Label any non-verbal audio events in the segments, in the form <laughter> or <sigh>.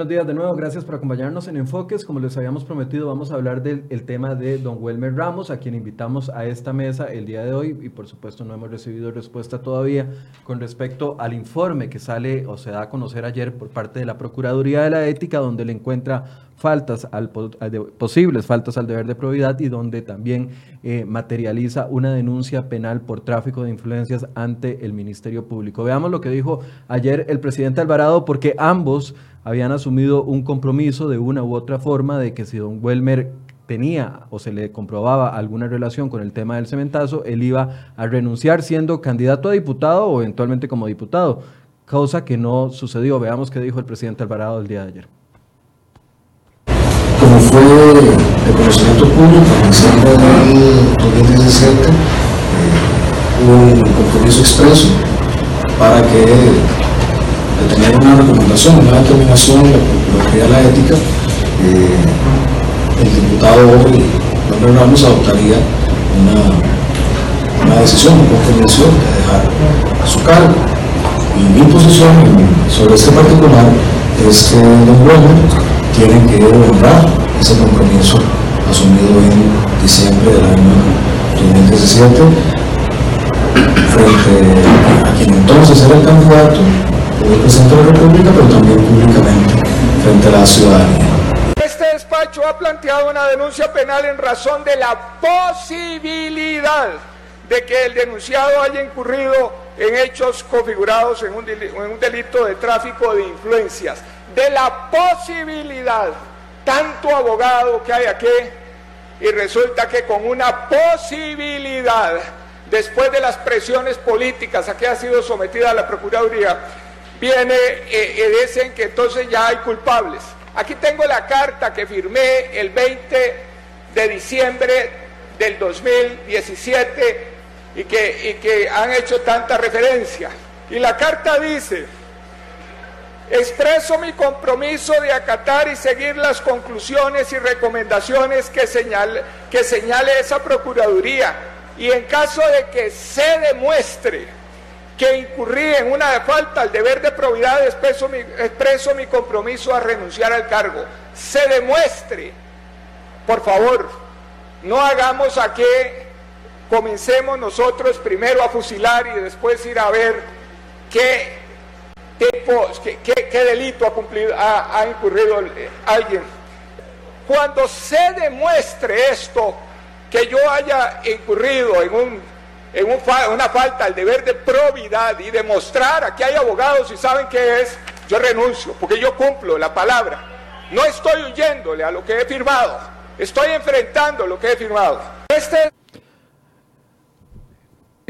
Buenos días de nuevo, gracias por acompañarnos en Enfoques. Como les habíamos prometido, vamos a hablar del tema de don Welmer Ramos, a quien invitamos a esta mesa el día de hoy y por supuesto no hemos recibido respuesta todavía con respecto al informe que sale o se da a conocer ayer por parte de la Procuraduría de la Ética, donde le encuentra faltas al, posibles faltas al deber de probidad y donde también eh, materializa una denuncia penal por tráfico de influencias ante el Ministerio Público. Veamos lo que dijo ayer el presidente Alvarado, porque ambos habían asumido un compromiso de una u otra forma de que si don Welmer tenía o se le comprobaba alguna relación con el tema del cementazo, él iba a renunciar siendo candidato a diputado o eventualmente como diputado, cosa que no sucedió. Veamos qué dijo el presidente Alvarado el día de ayer. De conocimiento público, en diciembre del 2017 eh, un compromiso expreso para que tener una recomendación, una determinación de Procuraduría de la Ética, eh, el diputado hoy, Don Ramos, adoptaría una, una decisión, un compromiso de dejar su cargo. Y mi posición sobre este particular es que Don Bueno tiene que honrar ese compromiso asumido en diciembre del año 2017 frente a quien entonces era el candidato el presidente de la República, pero también públicamente frente a la ciudadanía. Este despacho ha planteado una denuncia penal en razón de la posibilidad de que el denunciado haya incurrido en hechos configurados en un, delito de tráfico de influencias. De la posibilidad, tanto abogado que hay aquí, y resulta que con una posibilidad, después de las presiones políticas a que ha sido sometida la Procuraduría, viene eh, y dicen que entonces ya hay culpables. Aquí tengo la carta que firmé el 20 de diciembre del 2017 y que, y que han hecho tanta referencia. Y la carta dice, expreso mi compromiso de acatar y seguir las conclusiones y recomendaciones que señale, esa Procuraduría y en caso de que se demuestre que incurrí en una falta al deber de probidad, expreso mi, expreso mi compromiso a renunciar al cargo. Se demuestre, por favor, no hagamos a que comencemos nosotros primero a fusilar y después ir a ver qué qué, delito ha, cumplido, ha incurrido alguien. Cuando se demuestre esto, que yo haya incurrido en un en una falta al deber de probidad y demostrar, aquí hay abogados y saben qué es, yo renuncio, porque yo cumplo la palabra. No estoy huyéndole a lo que he firmado, estoy enfrentando lo que he firmado. Este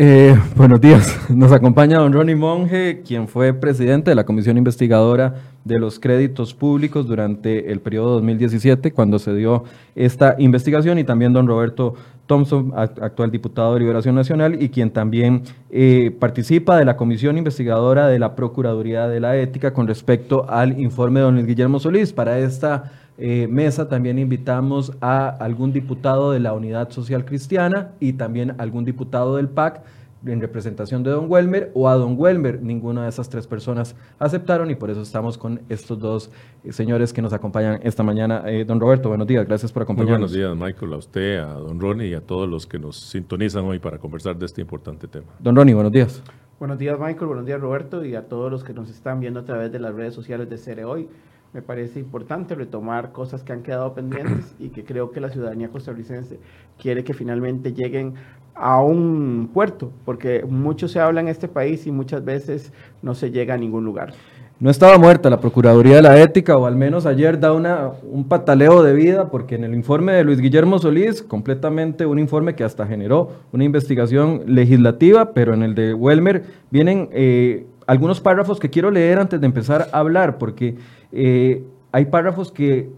eh, buenos días. Nos acompaña don Ronnie Monge, quien fue presidente de la Comisión Investigadora de los Créditos Públicos durante el periodo 2017, cuando se dio esta investigación, y también don Roberto Thompson, actual diputado de Liberación Nacional, y quien también eh, participa de la Comisión Investigadora de la Procuraduría de la Ética con respecto al informe de don Guillermo Solís. Para esta eh, mesa también invitamos a algún diputado de la Unidad Social Cristiana y también algún diputado del PAC en representación de Don Welmer o a Don Welmer. Ninguna de esas tres personas aceptaron y por eso estamos con estos dos eh, señores que nos acompañan esta mañana. Eh, don Roberto, buenos días, gracias por acompañarnos. buenos días, Michael, a usted, a Don Ronnie y a todos los que nos sintonizan hoy para conversar de este importante tema. Don Ronnie, buenos días. Buenos días, Michael, buenos días, Roberto, y a todos los que nos están viendo a través de las redes sociales de Cere Hoy me parece importante retomar cosas que han quedado pendientes y que creo que la ciudadanía costarricense quiere que finalmente lleguen a un puerto, porque mucho se habla en este país y muchas veces no se llega a ningún lugar. No estaba muerta la Procuraduría de la Ética, o al menos ayer da una, un pataleo de vida, porque en el informe de Luis Guillermo Solís, completamente un informe que hasta generó una investigación legislativa, pero en el de Welmer vienen eh, algunos párrafos que quiero leer antes de empezar a hablar, porque eh, hay párrafos que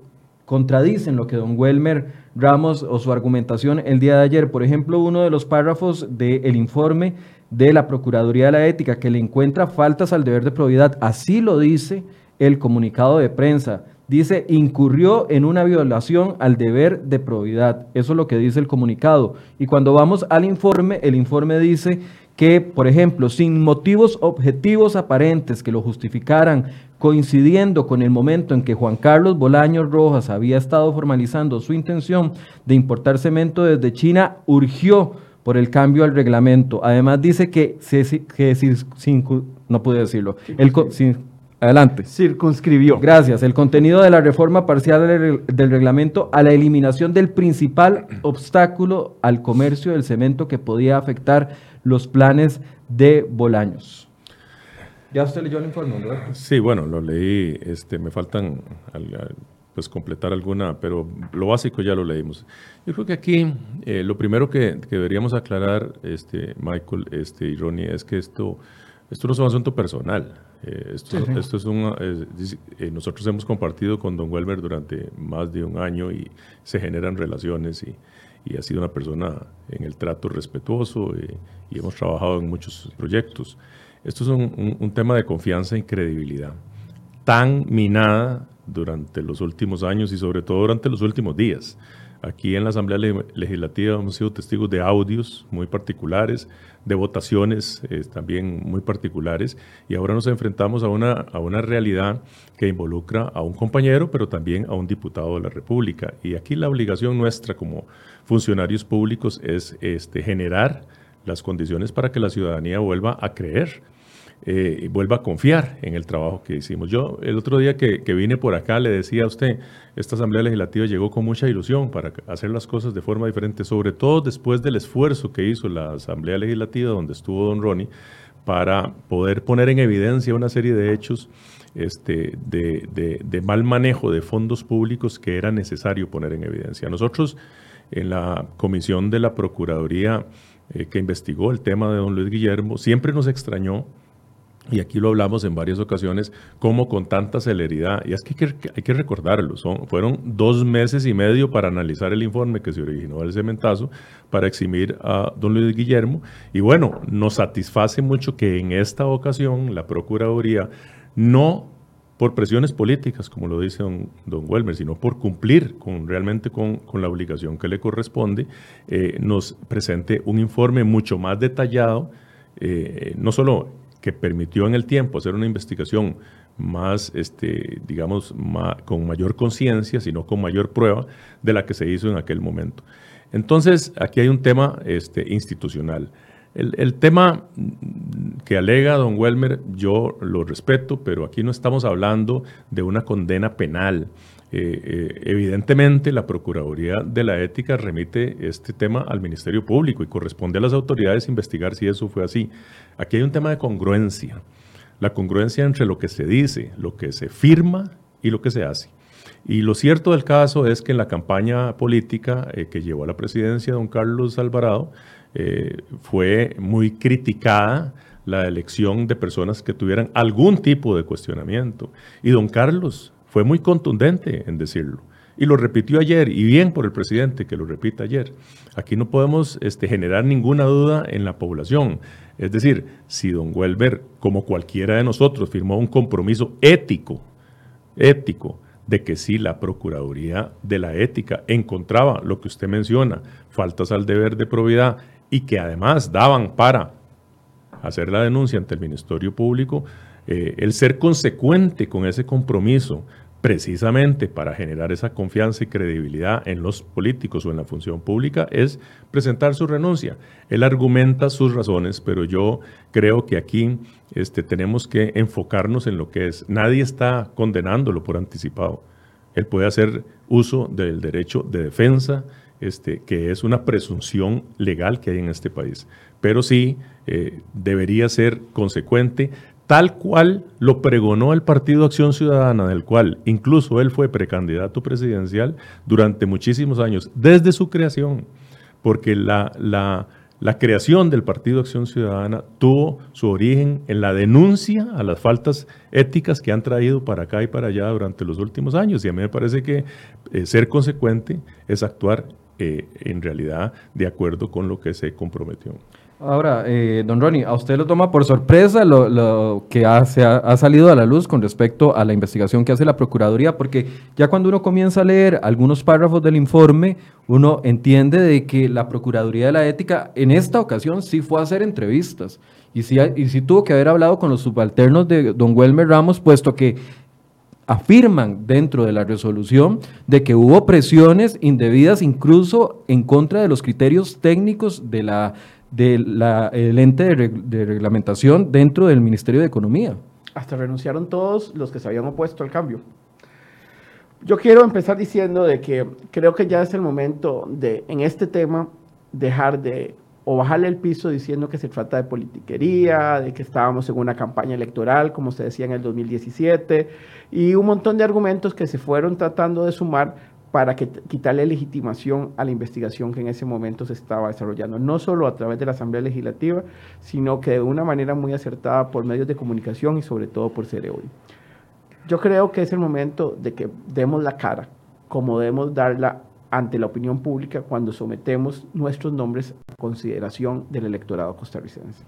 contradicen lo que don Welmer Ramos o su argumentación el día de ayer. Por ejemplo, uno de los párrafos del informe de la Procuraduría de la Ética que le encuentra faltas al deber de probidad. Así lo dice el comunicado de prensa. Dice, incurrió en una violación al deber de probidad. Eso es lo que dice el comunicado. Y cuando vamos al informe, el informe dice que, por ejemplo, sin motivos objetivos aparentes que lo justificaran coincidiendo con el momento en que Juan Carlos Bolaños Rojas había estado formalizando su intención de importar cemento desde China, urgió por el cambio al reglamento. Además dice que, se, que no pude decirlo, el, Adelante. Circunscribió. Gracias. El contenido de la reforma parcial del, reglamento a la eliminación del principal obstáculo al comercio del cemento que podía afectar los planes de Bolaños. ¿Ya usted leyó el informe, ¿verdad? Sí, bueno, lo leí. Este, me faltan pues completar alguna, pero lo básico ya lo leímos. Yo creo que aquí eh, lo primero que, deberíamos aclarar, este, Michael este, y Ronnie, es que esto, esto no es un asunto personal. Eh, esto, esto, es un, eh, nosotros hemos compartido con Don Welmer durante más de un año y se generan relaciones y, y ha sido una persona en el trato respetuoso y, y hemos trabajado en muchos proyectos. Esto es un, tema de confianza y credibilidad, tan minada durante los últimos años y sobre todo durante los últimos días. Aquí en la Asamblea Legislativa hemos sido testigos de audios muy particulares, de votaciones eh, también muy particulares y ahora nos enfrentamos a una, a una realidad que involucra a un compañero, pero también a un diputado de la República. Y aquí la obligación nuestra como funcionarios públicos es este, generar las condiciones para que la ciudadanía vuelva a creer eh, vuelva a confiar en el trabajo que hicimos. Yo el otro día que, vine por acá le decía a usted, esta Asamblea Legislativa llegó con mucha ilusión para hacer las cosas de forma diferente, sobre todo después del esfuerzo que hizo la Asamblea Legislativa, donde estuvo don Ronnie, para poder poner en evidencia una serie de hechos este, de mal manejo de fondos públicos que era necesario poner en evidencia. Nosotros en la comisión de la Procuraduría eh, que investigó el tema de don Luis Guillermo, siempre nos extrañó y aquí lo hablamos en varias ocasiones, como con tanta celeridad, y es que hay que, recordarlo, son, fueron dos meses y medio para analizar el informe que se originó del cementazo, para eximir a don Luis Guillermo, y bueno, nos satisface mucho que en esta ocasión la Procuraduría no por presiones políticas, como lo dice don, don Welmer, sino por cumplir con, realmente con, la obligación que le corresponde, eh, nos presente un informe mucho más detallado, eh, no solo que permitió en el tiempo hacer una investigación más, este, digamos, con mayor conciencia, sino con mayor prueba de la que se hizo en aquel momento. Entonces, aquí hay un tema este, institucional. El, tema que alega don Welmer, yo lo respeto, pero aquí no estamos hablando de una condena penal. Eh, eh, evidentemente, la Procuraduría de la Ética remite este tema al Ministerio Público y corresponde a las autoridades investigar si eso fue así. Aquí hay un tema de congruencia, la congruencia entre lo que se dice, lo que se firma y lo que se hace. Y lo cierto del caso es que en la campaña política eh, que llevó a la presidencia don Carlos Alvarado, fue muy criticada la elección de personas que tuvieran algún tipo de cuestionamiento. Y don Carlos fue muy contundente en decirlo. Y lo repitió ayer, y bien por el presidente que lo repita ayer. Aquí no podemos este, generar ninguna duda en la población. Es decir, si don Welber, como cualquiera de nosotros, firmó un compromiso ético, ético, de que si la Procuraduría de la Ética encontraba lo que usted menciona, faltas al deber de probidad, y que además daban para hacer la denuncia ante el Ministerio Público, eh, el ser consecuente con ese compromiso precisamente para generar esa confianza y credibilidad en los políticos o en la función pública es presentar su renuncia. Él argumenta sus razones, pero yo creo que aquí este, tenemos que enfocarnos en lo que es. Nadie está condenándolo por anticipado. Él puede hacer uso del derecho de defensa, este, que es una presunción legal que hay en este país. Pero sí eh, debería ser consecuente tal cual lo pregonó el Partido Acción Ciudadana, del cual incluso él fue precandidato presidencial durante muchísimos años, desde su creación, porque la, la, la creación del Partido Acción Ciudadana tuvo su origen en la denuncia a las faltas éticas que han traído para acá y para allá durante los últimos años. Y a mí me parece que eh, ser consecuente es actuar eh, en realidad de acuerdo con lo que se comprometió. Ahora, eh, don Ronnie, ¿a usted lo toma por sorpresa lo, que ha, ha, salido a la luz con respecto a la investigación que hace la Procuraduría? Porque ya cuando uno comienza a leer algunos párrafos del informe, uno entiende de que la Procuraduría de la Ética en esta ocasión sí fue a hacer entrevistas y sí, y sí tuvo que haber hablado con los subalternos de don Welmer Ramos, puesto que afirman dentro de la resolución de que hubo presiones indebidas incluso en contra de los criterios técnicos de la del ente de, reglamentación dentro del Ministerio de Economía. Hasta renunciaron todos los que se habían opuesto al cambio. Yo quiero empezar diciendo de que creo que ya es el momento de, en este tema, dejar de o bajarle el piso diciendo que se trata de politiquería, de que estábamos en una campaña electoral, como se decía en el 2017, y un montón de argumentos que se fueron tratando de sumar para que, quitarle legitimación a la investigación que en ese momento se estaba desarrollando, no solo a través de la Asamblea Legislativa, sino que de una manera muy acertada por medios de comunicación y sobre todo por hoy. Yo creo que es el momento de que demos la cara, como debemos darla ante la opinión pública cuando sometemos nuestros nombres a consideración del electorado costarricense.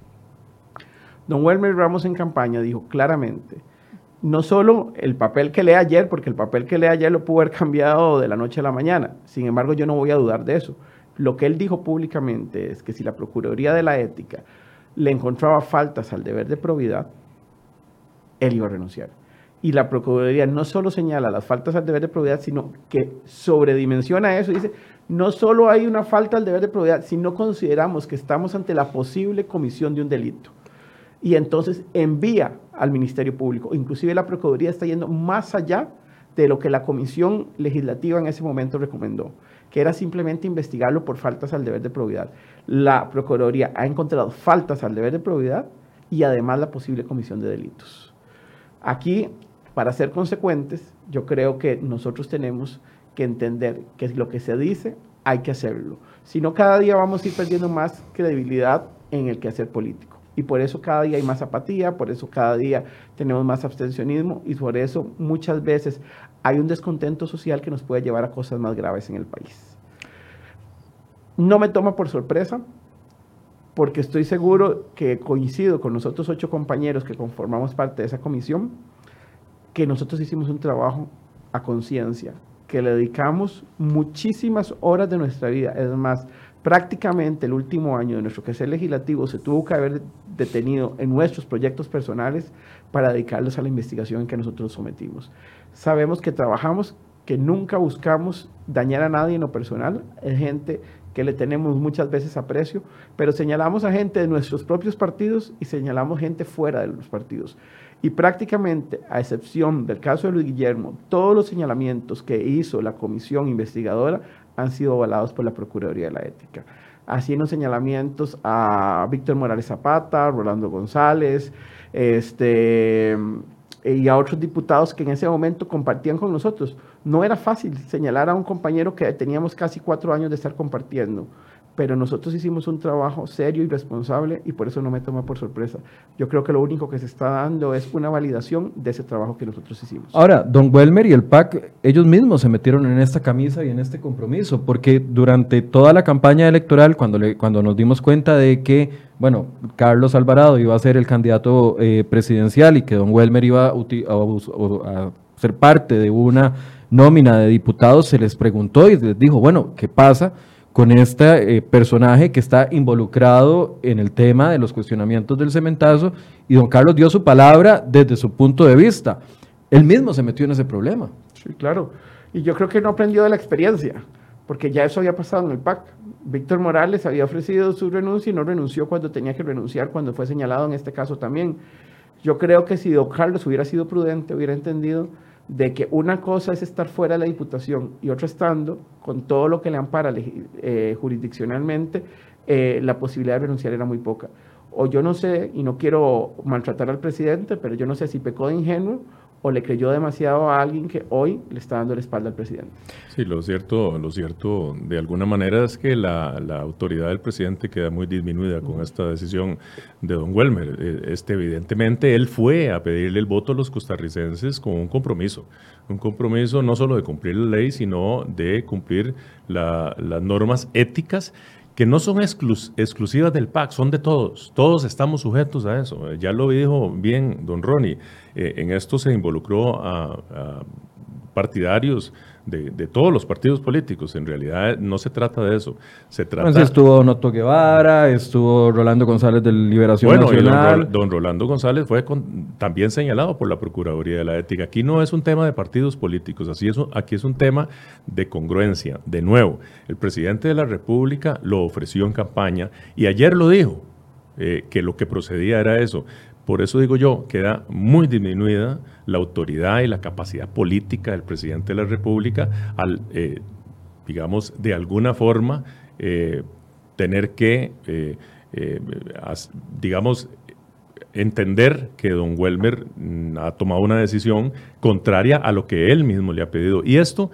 Don Welmer Ramos en campaña dijo claramente, no solo el papel que lee ayer, porque el papel que lee ayer lo pudo haber cambiado de la noche a la mañana, sin embargo yo no voy a dudar de eso. Lo que él dijo públicamente es que si la Procuraduría de la Ética le encontraba faltas al deber de probidad, él iba a renunciar y la Procuraduría no solo señala las faltas al deber de probidad, sino que sobredimensiona eso dice, no solo hay una falta al deber de probidad, sino consideramos que estamos ante la posible comisión de un delito. Y entonces envía al Ministerio Público. Inclusive la Procuraduría está yendo más allá de lo que la Comisión Legislativa en ese momento recomendó, que era simplemente investigarlo por faltas al deber de probidad. La Procuraduría ha encontrado faltas al deber de probidad y además la posible comisión de delitos. Aquí para ser consecuentes, yo creo que nosotros tenemos que entender que lo que se dice hay que hacerlo. Si no, cada día vamos a ir perdiendo más credibilidad en el quehacer político. Y por eso cada día hay más apatía, por eso cada día tenemos más abstencionismo y por eso muchas veces hay un descontento social que nos puede llevar a cosas más graves en el país. No me toma por sorpresa, porque estoy seguro que coincido con los otros ocho compañeros que conformamos parte de esa comisión que nosotros hicimos un trabajo a conciencia, que le dedicamos muchísimas horas de nuestra vida. Es más, prácticamente el último año de nuestro quehacer legislativo se tuvo que haber detenido en nuestros proyectos personales para dedicarlos a la investigación que nosotros sometimos. Sabemos que trabajamos, que nunca buscamos dañar a nadie en lo personal, es gente que le tenemos muchas veces aprecio, pero señalamos a gente de nuestros propios partidos y señalamos gente fuera de los partidos. Y prácticamente, a excepción del caso de Luis Guillermo, todos los señalamientos que hizo la comisión investigadora han sido avalados por la Procuraduría de la Ética. Haciendo señalamientos a Víctor Morales Zapata, Rolando González, este, y a otros diputados que en ese momento compartían con nosotros. No era fácil señalar a un compañero que teníamos casi cuatro años de estar compartiendo pero nosotros hicimos un trabajo serio y responsable y por eso no me toma por sorpresa. Yo creo que lo único que se está dando es una validación de ese trabajo que nosotros hicimos. Ahora, don Welmer y el PAC, ellos mismos se metieron en esta camisa y en este compromiso, porque durante toda la campaña electoral, cuando, le, cuando nos dimos cuenta de que, bueno, Carlos Alvarado iba a ser el candidato eh, presidencial y que don Welmer iba a, a ser parte de una nómina de diputados, se les preguntó y les dijo, bueno, ¿qué pasa? Con este eh, personaje que está involucrado en el tema de los cuestionamientos del cementazo y don Carlos dio su palabra desde su punto de vista. Él mismo se metió en ese problema. Sí, claro. Y yo creo que no aprendió de la experiencia, porque ya eso había pasado en el PAC. Víctor Morales había ofrecido su renuncia y no renunció cuando tenía que renunciar, cuando fue señalado en este caso también. Yo creo que si don Carlos hubiera sido prudente, hubiera entendido de que una cosa es estar fuera de la Diputación y otra estando, con todo lo que le ampara eh, jurisdiccionalmente, eh, la posibilidad de renunciar era muy poca. O yo no sé, y no quiero maltratar al presidente, pero yo no sé si pecó de ingenuo o le creyó demasiado a alguien que hoy le está dando la espalda al presidente. Sí, lo cierto, lo cierto de alguna manera es que la, autoridad del presidente queda muy disminuida con esta decisión de don Welmer. E, este, evidentemente, él fue a pedirle el voto a los costarricenses con un compromiso. Un compromiso no solo de cumplir la ley, sino de cumplir las normas éticas que no son exclusivas del PAC, son de todos. Todos estamos sujetos a eso. Ya lo dijo bien don Ronnie. Eh, en esto se involucró a, partidarios de, todos los partidos políticos. En realidad no se trata de eso. Se trata... Entonces estuvo Noto Guevara, estuvo Rolando González de Liberación bueno, Nacional. Y don, Rolando González fue también señalado por la Procuraduría de la Ética. Aquí no es un tema de partidos políticos, así es, aquí es un tema de congruencia. De nuevo, el presidente de la República lo ofreció en campaña y ayer lo dijo, eh, que lo que procedía era eso. Por eso digo yo, queda muy disminuida la autoridad y la capacidad política del presidente de la República al, eh, digamos, de alguna forma eh, tener que, eh, digamos, entender que don Welmer mm, ha tomado una decisión contraria a lo que él mismo le ha pedido. Y esto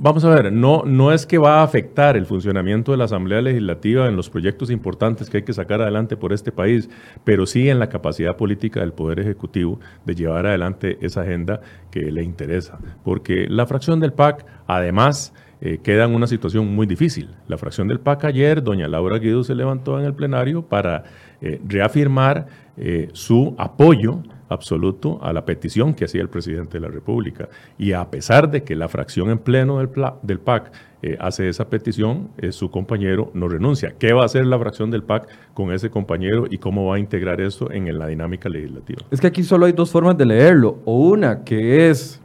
Vamos a ver, no, no es que va a afectar el funcionamiento de la Asamblea Legislativa en los proyectos importantes que hay que sacar adelante por este país, pero sí en la capacidad política del Poder Ejecutivo de llevar adelante esa agenda que le interesa. Porque la fracción del PAC, además, eh, queda en una situación muy difícil. La fracción del PAC ayer, doña Laura Guido se levantó en el plenario para eh, reafirmar eh, su apoyo absoluto a la petición que hacía el presidente de la República. Y a pesar de que la fracción en pleno del, del PAC eh, hace esa petición, eh, su compañero no renuncia. ¿Qué va a hacer la fracción del PAC con ese compañero y cómo va a integrar eso en la dinámica legislativa? Es que aquí solo hay dos formas de leerlo. O una que es,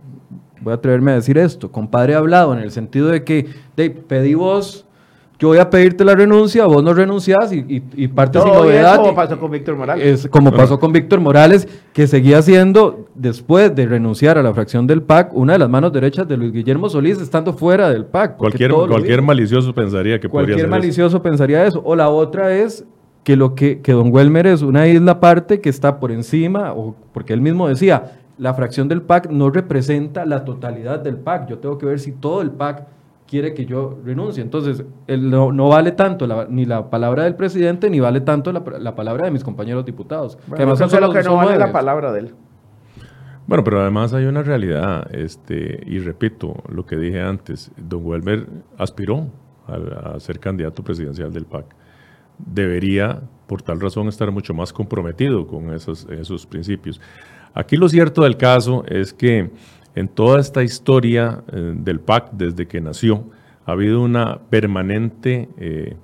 voy a atreverme a decir esto, compadre hablado, en el sentido de que de, pedí vos yo voy a pedirte la renuncia, vos no renunciás y, y, y parte sin novedad. como pasó con Víctor Morales. Es como pasó con Víctor Morales, que seguía siendo, después de renunciar a la fracción del PAC, una de las manos derechas de Luis Guillermo Solís, estando fuera del PAC. Cualquier, cualquier malicioso pensaría que podría Cualquier malicioso pensaría eso. O la otra es que lo que, que Don Welmer es una isla aparte que está por encima, o porque él mismo decía, la fracción del PAC no representa la totalidad del PAC. Yo tengo que ver si todo el PAC quiere que yo renuncie. Entonces, no, vale tanto ni la palabra del presidente, ni vale tanto la, palabra de mis compañeros diputados. Bueno, que lo que no vale la palabra de él. Bueno, pero además hay una realidad, este, y repito lo que dije antes, don Welmer aspiró a, ser candidato presidencial del PAC. Debería, por tal razón, estar mucho más comprometido con esos, esos principios. Aquí lo cierto del caso es que en toda esta historia eh, del PAC desde que nació, ha habido una permanente eh,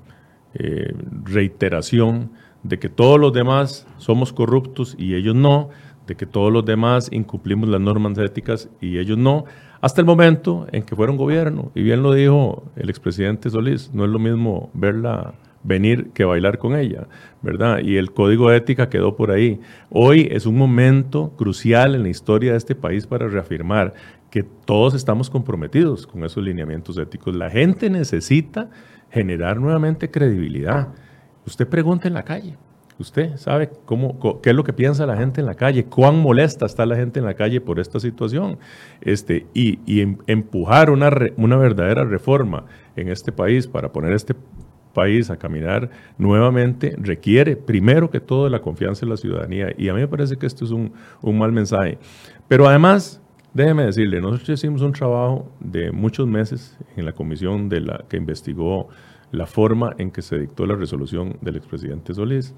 eh, reiteración de que todos los demás somos corruptos y ellos no, de que todos los demás incumplimos las normas éticas y ellos no, hasta el momento en que fueron gobierno. Y bien lo dijo el expresidente Solís, no es lo mismo verla venir que bailar con ella, ¿verdad? Y el código de ética quedó por ahí. Hoy es un momento crucial en la historia de este país para reafirmar que todos estamos comprometidos con esos lineamientos éticos. La gente necesita generar nuevamente credibilidad. Usted pregunta en la calle. Usted sabe cómo, qué es lo que piensa la gente en la calle, cuán molesta está la gente en la calle por esta situación. Este, y, em, empujar una, una verdadera reforma en este país para poner este país a caminar nuevamente requiere primero que todo la confianza en la ciudadanía. Y a mí me parece que esto es un, mal mensaje. Pero además, déjeme decirle, nosotros hicimos un trabajo de muchos meses en la comisión de la, que investigó la forma en que se dictó la resolución del expresidente Solís.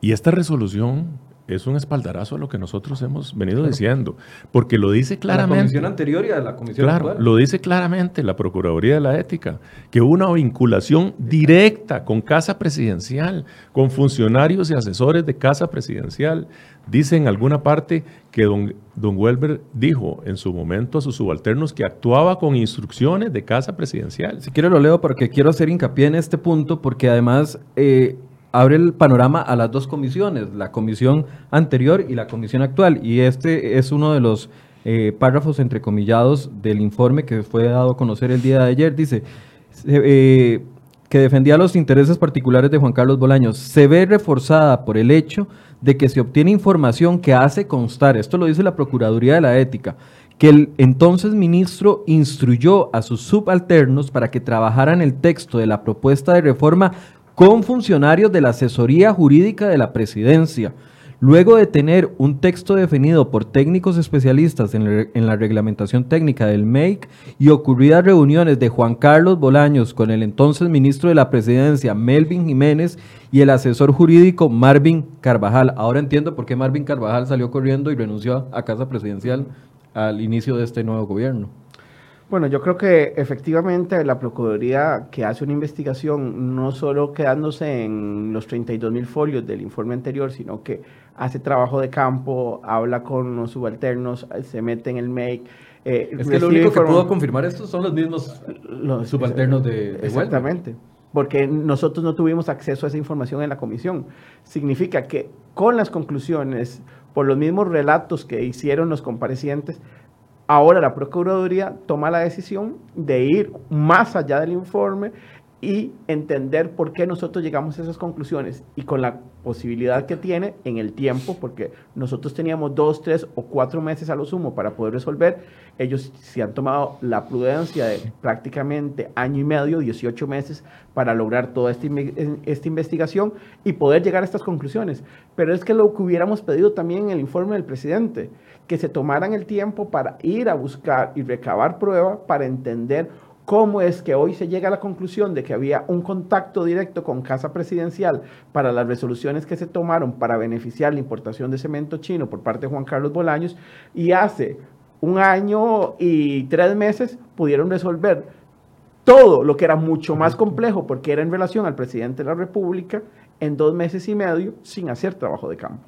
Y esta resolución es un espaldarazo a lo que nosotros hemos venido diciendo, porque lo dice claramente. La comisión anterior y a la comisión Claro, lo dice claramente la Procuraduría de la Ética, que hubo una vinculación directa con Casa Presidencial, con funcionarios y asesores de Casa Presidencial. Dice en alguna parte que don, don Welber dijo en su momento a sus subalternos que actuaba con instrucciones de Casa Presidencial. Si quiero lo leo porque quiero hacer hincapié en este punto, porque además... Eh, abre el panorama a las dos comisiones, la comisión anterior y la comisión actual. Y este es uno de los eh, párrafos entrecomillados del informe que fue dado a conocer el día de ayer. Dice eh, que defendía los intereses particulares de Juan Carlos Bolaños. Se ve reforzada por el hecho de que se obtiene información que hace constar, esto lo dice la Procuraduría de la Ética, que el entonces ministro instruyó a sus subalternos para que trabajaran el texto de la propuesta de reforma con funcionarios de la asesoría jurídica de la presidencia. Luego de tener un texto definido por técnicos especialistas en, la reglamentación técnica del MEIC y ocurridas reuniones de Juan Carlos Bolaños con el entonces ministro de la presidencia Melvin Jiménez y el asesor jurídico Marvin Carvajal. Ahora entiendo por qué Marvin Carvajal salió corriendo y renunció a casa presidencial al inicio de este nuevo gobierno. Bueno, yo creo que efectivamente la Procuraduría que hace una investigación no solo quedándose en los 32 mil folios del informe anterior, sino que hace trabajo de campo, habla con los subalternos, se mete en el make. Eh, es que lo único que pudo confirmar esto son los mismos los, subalternos de, de Exactamente. Porque nosotros no tuvimos acceso a esa información en la comisión. Significa que con las conclusiones, por los mismos relatos que hicieron los comparecientes, Ahora la Procuraduría toma la decisión de ir más allá del informe y entender por qué nosotros llegamos a esas conclusiones y con la posibilidad que tiene en el tiempo, porque nosotros teníamos dos, tres o cuatro meses a lo sumo para poder resolver, ellos se han tomado la prudencia de prácticamente año y medio, 18 meses, para lograr toda esta, esta investigación y poder llegar a estas conclusiones. Pero es que lo que hubiéramos pedido también en el informe del presidente, que se tomaran el tiempo para ir a buscar y recabar prueba para entender cómo es que hoy se llega a la conclusión de que había un contacto directo con Casa Presidencial para las resoluciones que se tomaron para beneficiar la importación de cemento chino por parte de Juan Carlos Bolaños y hace un año y tres meses pudieron resolver todo lo que era mucho más complejo porque era en relación al presidente de la República en dos meses y medio sin hacer trabajo de campo.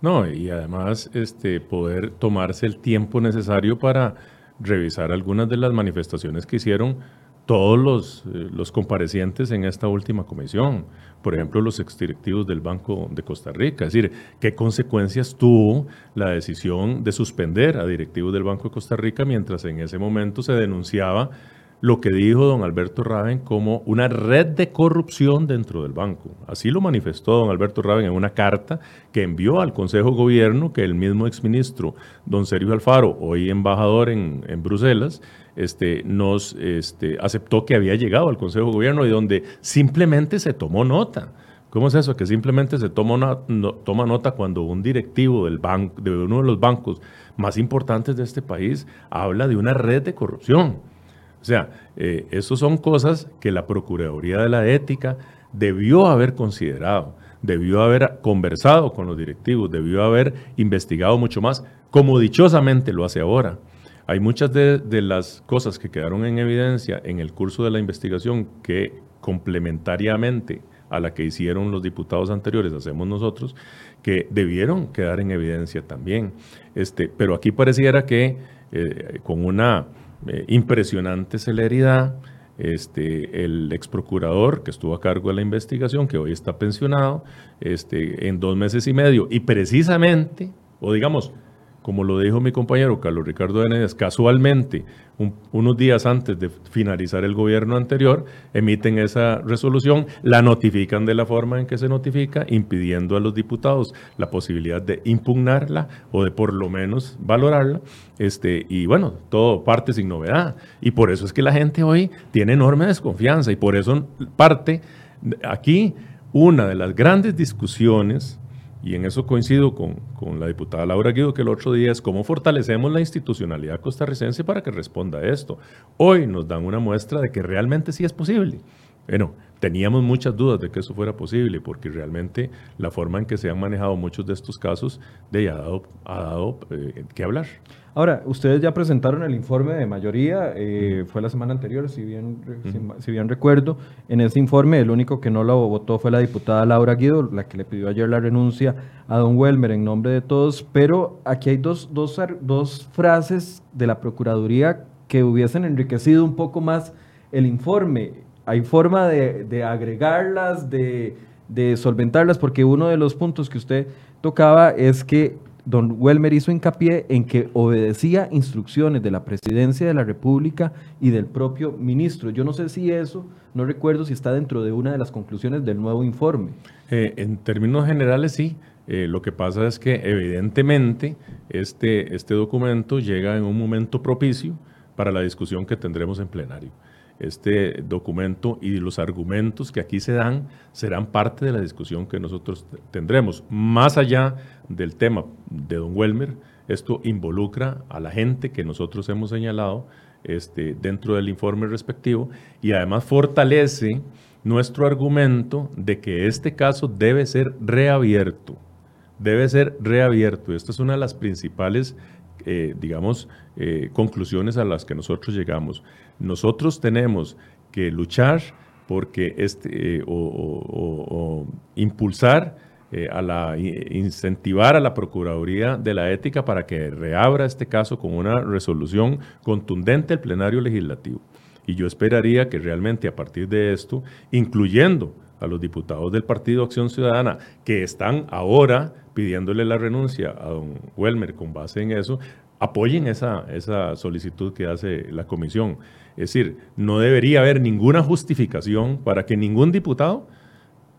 No, y además este, poder tomarse el tiempo necesario para revisar algunas de las manifestaciones que hicieron todos los, eh, los comparecientes en esta última comisión. Por ejemplo, los exdirectivos del Banco de Costa Rica. Es decir, qué consecuencias tuvo la decisión de suspender a directivos del Banco de Costa Rica mientras en ese momento se denunciaba lo que dijo don Alberto Raven como una red de corrupción dentro del banco. Así lo manifestó don Alberto Raven en una carta que envió al Consejo de Gobierno que el mismo exministro don Sergio Alfaro, hoy embajador en, Bruselas, este, nos este, aceptó que había llegado al Consejo de Gobierno y donde simplemente se tomó nota. ¿Cómo es eso? Que simplemente se toma, toma nota cuando un directivo del banco, de uno de los bancos más importantes de este país habla de una red de corrupción. O sea, eh, eso son cosas que la Procuraduría de la Ética debió haber considerado, debió haber conversado con los directivos, debió haber investigado mucho más, como dichosamente lo hace ahora. Hay muchas de, las cosas que quedaron en evidencia en el curso de la investigación que complementariamente a la que hicieron los diputados anteriores, hacemos nosotros, que debieron quedar en evidencia también. Este, pero aquí pareciera que eh, con una eh, impresionante celeridad. Este, el ex procurador que estuvo a cargo de la investigación, que hoy está pensionado, este, en dos meses y medio, y precisamente, o digamos, como lo dijo mi compañero Carlos Ricardo Benedes, casualmente, unos días antes de finalizar el gobierno anterior, emiten esa resolución, la notifican de la forma en que se notifica, impidiendo a los diputados la posibilidad de impugnarla o de por lo menos valorarla. Este, y bueno, todo parte sin novedad. Y por eso es que la gente hoy tiene enorme desconfianza y por eso parte aquí una de las grandes discusiones y en eso coincido con, la diputada Laura Guido que el otro día es cómo fortalecemos la institucionalidad costarricense para que responda a esto. Hoy nos dan una muestra de que realmente sí es posible. Bueno, teníamos muchas dudas de que eso fuera posible, porque realmente la forma en que se han manejado muchos de estos casos de, ha dado, ha dado eh, que hablar. Ahora, ustedes ya presentaron el informe de mayoría, eh, fue la semana anterior, si bien, si, bien recuerdo. En ese informe, el único que no lo votó fue la diputada Laura Guido, la que le pidió ayer la renuncia a don Welmer en nombre de todos. Pero aquí hay dos, dos, dos frases de la Procuraduría que hubiesen enriquecido un poco más el informe hay forma de, agregarlas, de, solventarlas, porque uno de los puntos que usted tocaba es que don Welmer hizo hincapié en que obedecía instrucciones de la presidencia de la República y del propio ministro. Yo no sé si eso, no recuerdo si está dentro de una de las conclusiones del nuevo informe. Eh, en términos generales, sí. Eh, lo que pasa es que evidentemente este, este documento llega en un momento propicio para la discusión que tendremos en plenario este documento y los argumentos que aquí se dan serán parte de la discusión que nosotros tendremos. Más allá del tema de don Welmer, esto involucra a la gente que nosotros hemos señalado este, dentro del informe respectivo y además fortalece nuestro argumento de que este caso debe ser reabierto. Debe ser reabierto. Esta es una de las principales eh, digamos, eh, conclusiones a las que nosotros llegamos. Nosotros tenemos que luchar porque este, o, impulsar a la, incentivar a la Procuraduría de la Ética para que reabra este caso con una resolución contundente al plenario legislativo. Y yo esperaría que realmente a partir de esto, incluyendo a los diputados del Partido Acción Ciudadana que están ahora pidiéndole la renuncia a don Welmer con base en eso, apoyen esa, esa solicitud que hace la comisión. Es decir, no debería haber ninguna justificación para que ningún diputado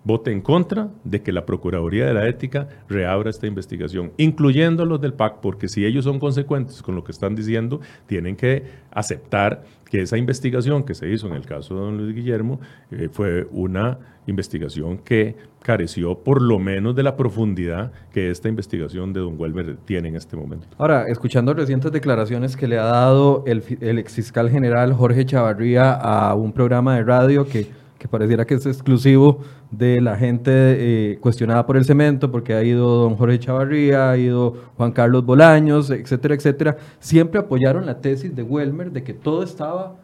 vote en contra de que la Procuraduría de la Ética reabra esta investigación, incluyendo los del PAC, porque si ellos son consecuentes con lo que están diciendo, tienen que aceptar que esa investigación que se hizo en el caso de don Luis Guillermo eh, fue una investigación que careció por lo menos de la profundidad que esta investigación de don Welmer tiene en este momento. Ahora, escuchando recientes declaraciones que le ha dado el, el ex fiscal general Jorge Chavarría a un programa de radio que que pareciera que es exclusivo de la gente eh, cuestionada por el cemento, porque ha ido don Jorge Chavarría, ha ido Juan Carlos Bolaños, etcétera, etcétera, siempre apoyaron la tesis de Welmer de que todo estaba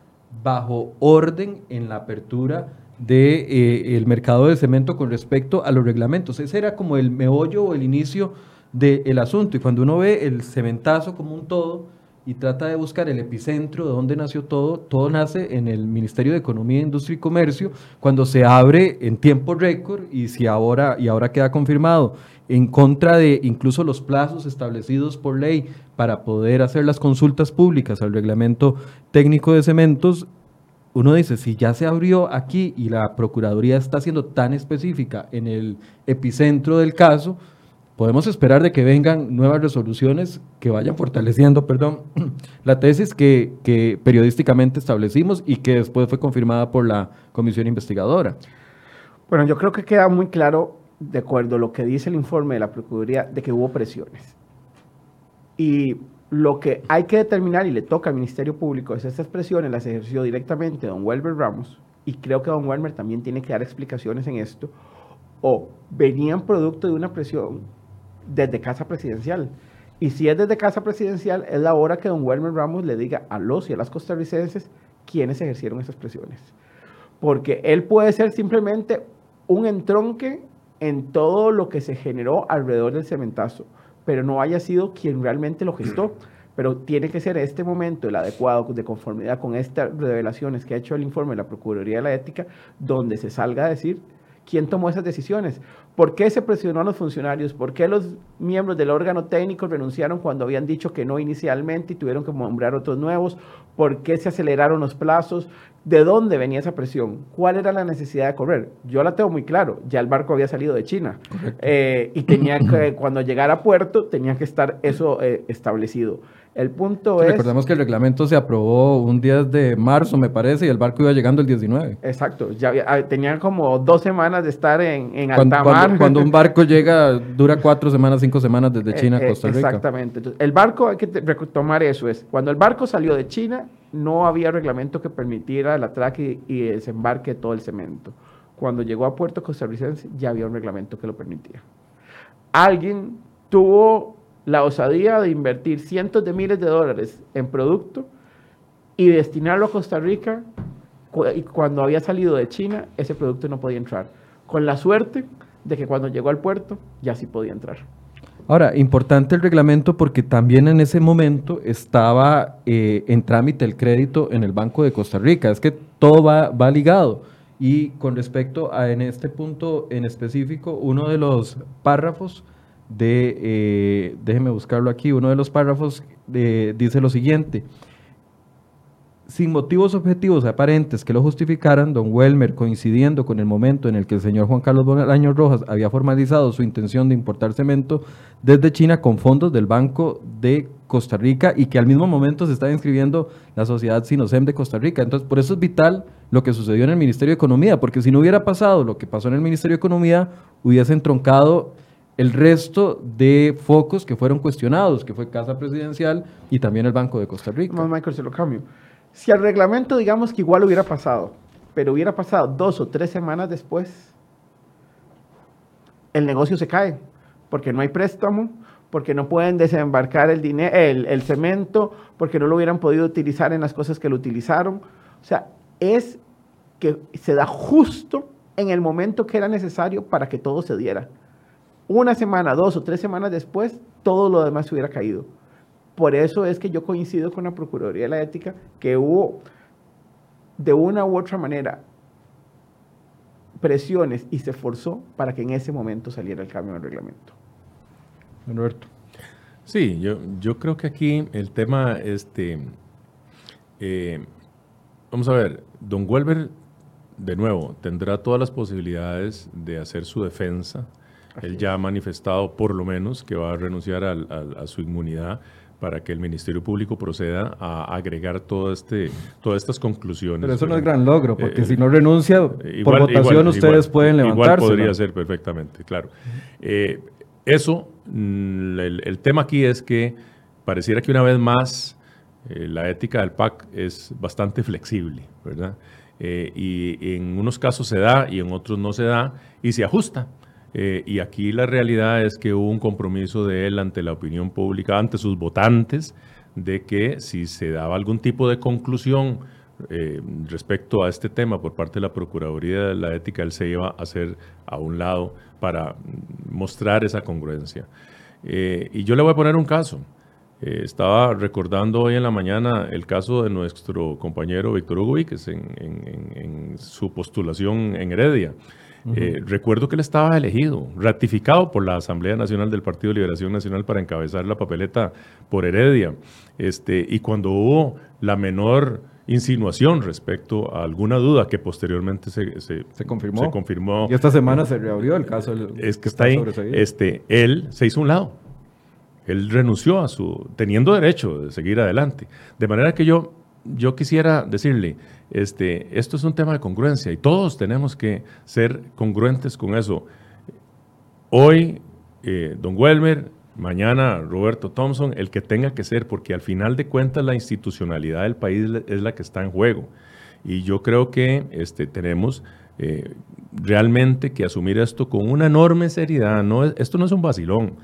bajo orden en la apertura del de, eh, mercado de cemento con respecto a los reglamentos. Ese era como el meollo o el inicio del asunto. Y cuando uno ve el cementazo como un todo, y trata de buscar el epicentro de dónde nació todo. Todo nace en el Ministerio de Economía, Industria y Comercio, cuando se abre en tiempo récord y si ahora y ahora queda confirmado en contra de incluso los plazos establecidos por ley para poder hacer las consultas públicas al reglamento técnico de cementos. Uno dice, si ya se abrió aquí y la Procuraduría está siendo tan específica en el epicentro del caso, podemos esperar de que vengan nuevas resoluciones que vayan fortaleciendo, perdón, <clears throat> la tesis que, que, periodísticamente establecimos y que después fue confirmada por la comisión investigadora. Bueno, yo creo que queda muy claro, de acuerdo a lo que dice el informe de la Procuraduría, de que hubo presiones. Y lo que hay que determinar y le toca al Ministerio Público es estas presiones las ejerció directamente don Welber Ramos, y creo que don Welmer también tiene que dar explicaciones en esto, o venían producto de una presión desde Casa Presidencial. Y si es desde Casa Presidencial, es la hora que don Werner Ramos le diga a los y a las costarricenses quiénes ejercieron esas presiones. Porque él puede ser simplemente un entronque en todo lo que se generó alrededor del cementazo, pero no haya sido quien realmente lo gestó. <clears throat> Pero tiene que ser este momento el adecuado de conformidad con estas revelaciones que ha hecho el informe de la Procuraduría de la Ética, donde se salga a decir quién tomó esas decisiones. ¿Por qué se presionó a los funcionarios? ¿Por qué los miembros del órgano técnico renunciaron cuando habían dicho que no inicialmente y tuvieron que nombrar otros nuevos? ¿Por qué se aceleraron los plazos? ¿De dónde venía esa presión? ¿Cuál era la necesidad de correr? Yo la tengo muy claro. Ya el barco había salido de China eh, y tenía que, cuando llegara a puerto, tenía que estar eso eh, establecido. El punto es... Recordemos que el reglamento se aprobó un 10 de marzo, me parece, y el barco iba llegando el 19. Exacto, ya ah, tenían como dos semanas de estar en, en cuando, alta mar. Cuando, un barco <laughs> llega, dura cuatro semanas, cinco semanas desde eh, China a eh, Costa Rica. Exactamente. Entonces, el barco, hay que retomar eso, es cuando el barco salió de China, no había reglamento que permitiera el atraque y desembarque de todo el cemento. Cuando llegó a Puerto Costarricense, ya había un reglamento que lo permitía. Alguien tuvo la osadía de invertir cientos de miles de dólares en producto y destinarlo a Costa Rica y cuando había salido de China, ese producto no podía entrar. Con la suerte de que cuando llegó al puerto, ya sí podía entrar. Ahora, importante el reglamento porque también en ese momento estaba eh, en trámite el crédito en el Banco de Costa Rica. Es que todo va, va ligado. Y con respecto a en este punto en específico, uno de los párrafos de, eh, déjeme buscarlo aquí, uno de los párrafos eh, dice lo siguiente. Sin motivos objetivos aparentes que lo justificaran, don Welmer, coincidiendo con el momento en el que el señor Juan Carlos Bolaños Rojas había formalizado su intención de importar cemento desde China con fondos del Banco de Costa Rica y que al mismo momento se estaba inscribiendo la sociedad Sinosem de Costa Rica. Entonces, por eso es vital lo que sucedió en el Ministerio de Economía, porque si no hubiera pasado lo que pasó en el Ministerio de Economía, hubiese entroncado el resto de focos que fueron cuestionados, que fue Casa Presidencial y también el Banco de Costa Rica. No, Michael, se lo cambio. Si el reglamento, digamos que igual hubiera pasado, pero hubiera pasado dos o tres semanas después, el negocio se cae, porque no hay préstamo, porque no pueden desembarcar el, dinero, el, el cemento, porque no lo hubieran podido utilizar en las cosas que lo utilizaron. O sea, es que se da justo en el momento que era necesario para que todo se diera. Una semana, dos o tres semanas después, todo lo demás se hubiera caído. Por eso es que yo coincido con la Procuraduría de la Ética que hubo de una u otra manera presiones y se forzó para que en ese momento saliera el cambio del reglamento. Roberto. Sí, yo, yo creo que aquí el tema, este, eh, vamos a ver, don Welber, de nuevo, tendrá todas las posibilidades de hacer su defensa. Él ya ha manifestado, por lo menos, que va a renunciar a su inmunidad para que el Ministerio Público proceda a agregar todo este, todas estas conclusiones. Pero eso no es gran logro, porque eh, si no renuncia por votación ustedes pueden levantarse. Igual podría ser perfectamente, claro. Eh, eso, mm, el, tema aquí es que pareciera que una vez más eh, la ética del PAC es bastante flexible, ¿verdad? y en unos casos se da y en otros no se da y se ajusta. Eh, y aquí la realidad es que hubo un compromiso de él ante la opinión pública, ante sus votantes, de que si se daba algún tipo de conclusión eh, respecto a este tema por parte de la Procuraduría de la Ética, él se iba a hacer a un lado para mostrar esa congruencia. Eh, y yo le voy a poner un caso. estaba recordando hoy en la mañana el caso de nuestro compañero Víctor Hugo Víquez en, en su postulación en Heredia. Eh, recuerdo que él estaba elegido, ratificado por la Asamblea Nacional del Partido de Liberación Nacional para encabezar la papeleta por Heredia. Este, y cuando hubo la menor insinuación respecto a alguna duda que posteriormente se, se, confirmó. se confirmó. Y esta semana se reabrió el caso. es que está ahí. Este, él se hizo un lado. Él renunció a su, teniendo derecho de seguir adelante. De manera que yo, yo quisiera decirle, este, esto es un tema de congruencia y todos tenemos que ser congruentes con eso. Hoy, eh, don Welmer, mañana Roberto Thompson, el que tenga que ser, porque al final de cuentas la institucionalidad del país es la que está en juego. Y yo creo que este, tenemos eh, realmente que asumir esto con una enorme seriedad. No, esto no es un vacilón.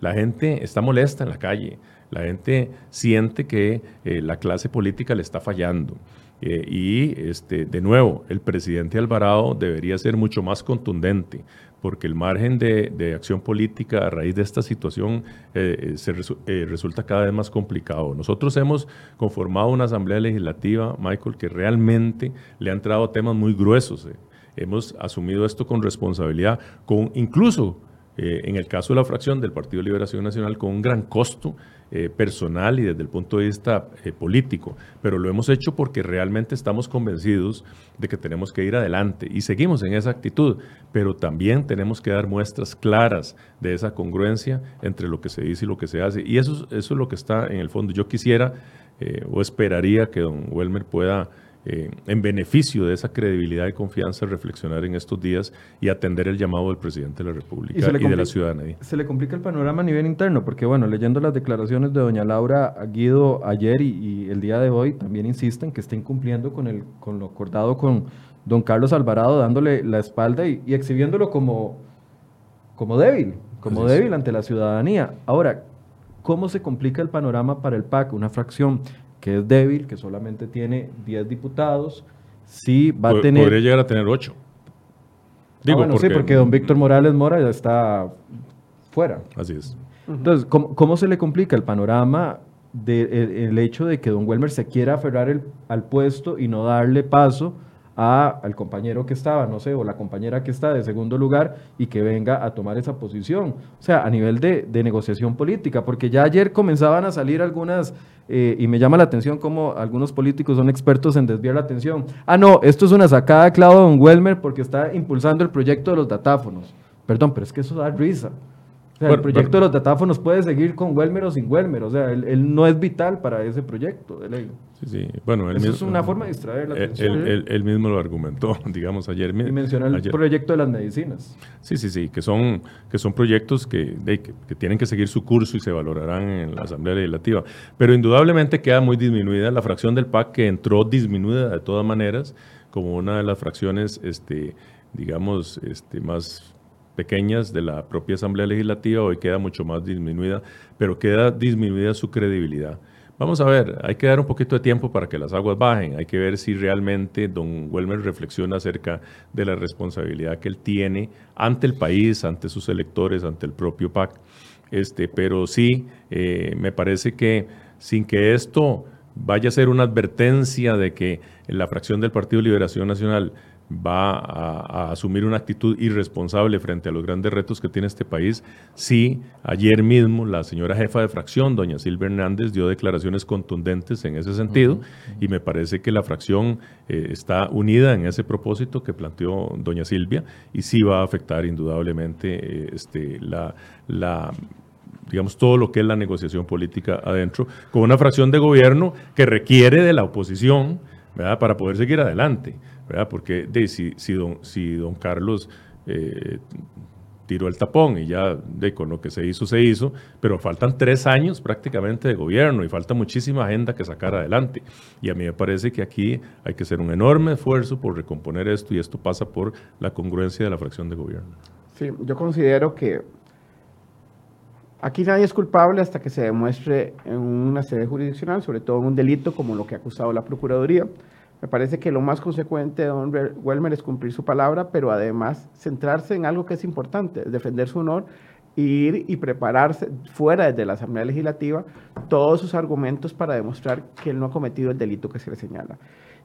La gente está molesta en la calle. La gente siente que eh, la clase política le está fallando. Eh, y este, de nuevo, el presidente Alvarado debería ser mucho más contundente, porque el margen de, acción política a raíz de esta situación eh, se resulta cada vez más complicado. Nosotros hemos conformado una asamblea legislativa, Michael, que realmente le ha entrado temas muy gruesos. Hemos asumido esto con responsabilidad, con incluso en el caso de la fracción del Partido de Liberación Nacional, con un gran costo eh, personal y desde el punto de vista eh, político, pero lo hemos hecho porque realmente estamos convencidos de que tenemos que ir adelante y seguimos en esa actitud, pero también tenemos que dar muestras claras de esa congruencia entre lo que se dice y lo que se hace. Y eso, es lo que está en el fondo. Yo quisiera eh, o esperaría que don Welmer pueda eh, en beneficio de esa credibilidad y confianza, reflexionar en estos días y atender el llamado del presidente de la República y, de la ciudadanía. Se le complica el panorama a nivel interno, porque bueno, leyendo las declaraciones de doña Laura Guido ayer y, el día de hoy, también insisten que está incumpliendo con, el, con lo acordado con don Carlos Alvarado, dándole la espalda y, exhibiéndolo como, como débil, como débil ante la ciudadanía. Ahora, ¿cómo se complica el panorama para el PAC, una fracción que es débil, que solamente tiene 10 diputados, sí va a tener... Podría llegar a tener 8. Ah, Digo, bueno, sí, porque don Víctor Morales Mora ya está fuera. Así es. Entonces, ¿cómo, se le complica el panorama del hecho de que don Welmer se quiera aferrar al puesto y no darle paso al compañero que estaba, no sé, o la compañera que está de segundo lugar y que venga a tomar esa posición. O sea, a nivel de, negociación política, porque ya ayer comenzaban a salir algunas, eh, y me llama la atención cómo algunos políticos son expertos en desviar la atención. Ah, no, esto es una sacada de clavo de Don Welmer porque está impulsando el proyecto de los datáfonos. Perdón, pero es que eso da risa. O sea, el proyecto de los datáfonos puede seguir con Welmer o sin Welmer. O sea, él, no es vital para ese proyecto de ley. Sí, sí. Bueno, Eso es una forma de distraer la atención. Él, mismo lo argumentó, <laughs> digamos, ayer. Y mencionó el proyecto de las medicinas. Sí, sí, sí, que son, que son proyectos que, que, tienen que seguir su curso y se valorarán en la Asamblea Legislativa. Pero indudablemente queda muy disminuida la fracción del PAC que entró disminuida de todas maneras como una de las fracciones, este, digamos, este, más pequeñas de la propia Asamblea Legislativa, hoy queda mucho más disminuida, pero queda disminuida su credibilidad. Vamos a ver, hay que dar un poquito de tiempo para que las aguas bajen, hay que ver si realmente don Welmer reflexiona acerca de la responsabilidad que él tiene ante el país, ante sus electores, ante el propio PAC. Este, pero sí, eh, me parece que sin que esto vaya a ser una advertencia de que la fracción del Partido Liberación Nacional va a, asumir una actitud irresponsable frente a los grandes retos que tiene este país, sí, ayer mismo la señora jefa de fracción, doña Silvia Hernández, dio declaraciones contundentes en ese sentido y me parece que la fracción eh, está unida en ese propósito que planteó doña Silvia y sí va a afectar indudablemente eh, este, la, la digamos, todo lo que es la negociación política adentro, con una fracción de gobierno que requiere de la oposición ¿verdad? para poder seguir adelante. ¿Verdad? Porque de, si, si, don, si don Carlos eh, tiró el tapón y ya de, con lo que se hizo, se hizo, pero faltan tres años prácticamente de gobierno y falta muchísima agenda que sacar adelante. Y a mí me parece que aquí hay que hacer un enorme esfuerzo por recomponer esto y esto pasa por la congruencia de la fracción de gobierno. Sí, yo considero que aquí nadie es culpable hasta que se demuestre en una sede jurisdiccional, sobre todo en un delito como lo que ha acusado la Procuraduría. Me parece que lo más consecuente de don Welmer es cumplir su palabra, pero además centrarse en algo que es importante, defender su honor e ir y prepararse fuera de la Asamblea Legislativa todos sus argumentos para demostrar que él no ha cometido el delito que se le señala.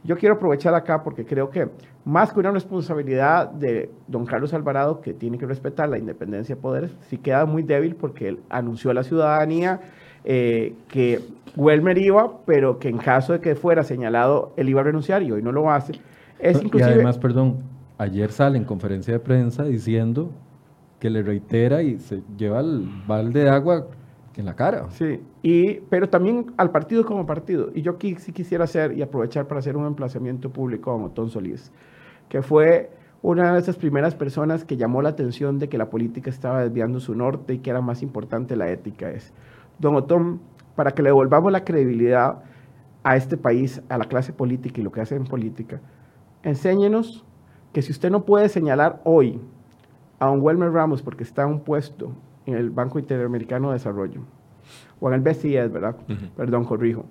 Yo quiero aprovechar acá porque creo que más que una responsabilidad de don Carlos Alvarado, que tiene que respetar la independencia de poderes, sí queda muy débil porque él anunció a la ciudadanía eh, que Welmer iba, pero que en caso de que fuera señalado, él iba a renunciar y hoy no lo hace. Es y además, perdón, ayer sale en conferencia de prensa diciendo que le reitera y se lleva el balde de agua en la cara. Sí, y, pero también al partido como partido. Y yo aquí sí quisiera hacer y aprovechar para hacer un emplazamiento público a Otón Solís, que fue una de esas primeras personas que llamó la atención de que la política estaba desviando su norte y que era más importante la ética. Es don Otón, para que le devolvamos la credibilidad a este país, a la clase política y lo que hace en política, enséñenos que si usted no puede señalar hoy a un Welmer Ramos porque está en un puesto en el Banco Interamericano de Desarrollo, o en el BCE, ¿verdad? Perdón, corrijo.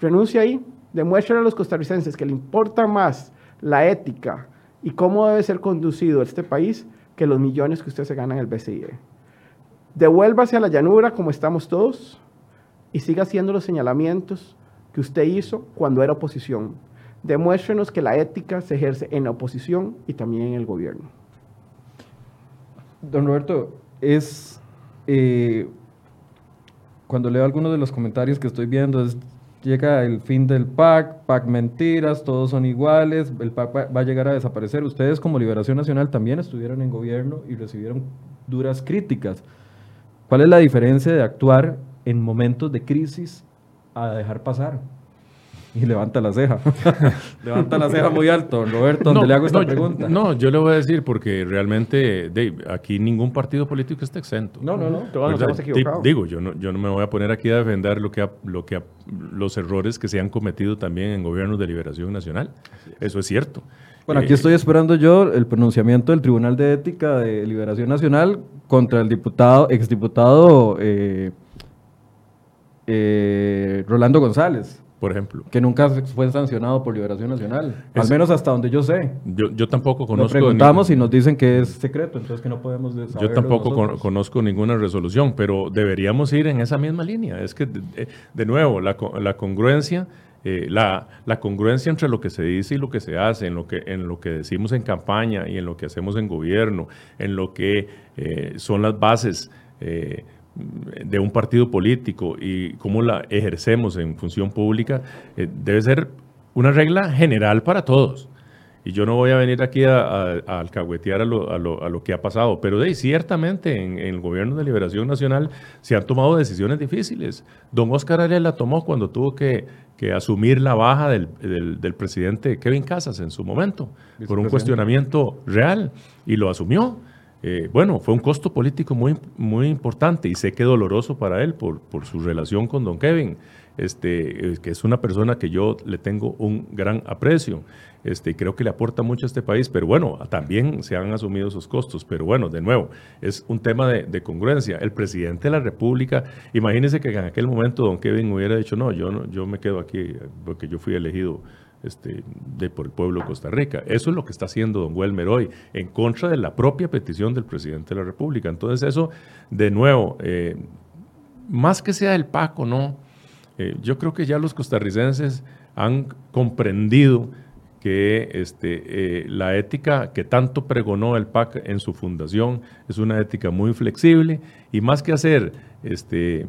Renuncia ahí, demuestre a los costarricenses que le importa más la ética y cómo debe ser conducido este país que los millones que usted se gana en el BCE. Devuélvase a la llanura como estamos todos y siga haciendo los señalamientos que usted hizo cuando era oposición. Demuéstrenos que la ética se ejerce en la oposición y también en el gobierno. Don Roberto, es eh, cuando leo algunos de los comentarios que estoy viendo, llega el fin del PAC, PAC mentiras, todos son iguales, el PAC va a llegar a desaparecer. Ustedes como Liberación Nacional también estuvieron en gobierno y recibieron duras críticas. ¿Cuál es la diferencia de actuar en momentos de crisis a dejar pasar? Y levanta la ceja. <laughs> levanta la ceja muy alto, Roberto, donde le hago esta pregunta. No, yo le voy a decir porque realmente Dave, aquí ningún partido político está exento. No, no, no, todos nos hemos equivocado. Digo, yo no, yo no me voy a poner aquí a defender lo que, lo que los errores que se han cometido también en gobiernos de liberación nacional. Eso es cierto. Bueno, aquí eh, estoy esperando yo el pronunciamiento del Tribunal de Ética de Liberación Nacional contra el diputado, exdiputado eh, eh, Rolando González. Por ejemplo. Que nunca fue sancionado por Liberación Nacional. al menos hasta donde yo sé. Yo, yo tampoco conozco. Lo preguntamos y nos dicen que es secreto, entonces que no podemos Yo tampoco conozco ninguna resolución, pero deberíamos ir en esa misma línea. Es que, de, nuevo, la, la congruencia eh, la, congruencia entre lo que se dice y lo que se hace, en lo que, en lo que decimos en campaña y en lo que hacemos en gobierno, en lo que eh, son las bases eh, de un partido político y cómo la ejercemos en función pública, debe ser una regla general para todos. Y yo no voy a venir aquí a, alcahuetear a lo, a, lo, que ha pasado, pero de, ciertamente en, el gobierno de liberación nacional se han tomado decisiones difíciles. Don Oscar Arias la tomó cuando tuvo que, asumir la baja del, presidente Kevin Casas en su momento, por un cuestionamiento real, y lo asumió. Eh, bueno, fue un costo político muy, muy importante y sé que doloroso para él por, por su relación con don Kevin, este, que es una persona que yo le tengo un gran aprecio. este, creo que le aporta mucho a este país, pero bueno, también se han asumido esos costos. Pero bueno, de nuevo, es un tema de, congruencia. El presidente de la República, imagínense que en aquel momento don Kevin hubiera dicho, no, yo, no, me quedo aquí porque yo fui elegido este, por el pueblo de Costa Rica. Eso es lo que está haciendo don Welmer hoy, en contra de la propia petición del presidente de la República. Entonces eso, de nuevo, eh, más que sea el Paco, ¿no? Eh, yo creo que ya los costarricenses han comprendido que este, eh, la ética que tanto pregonó el PAC en su fundación es una ética muy flexible y más que hacer este,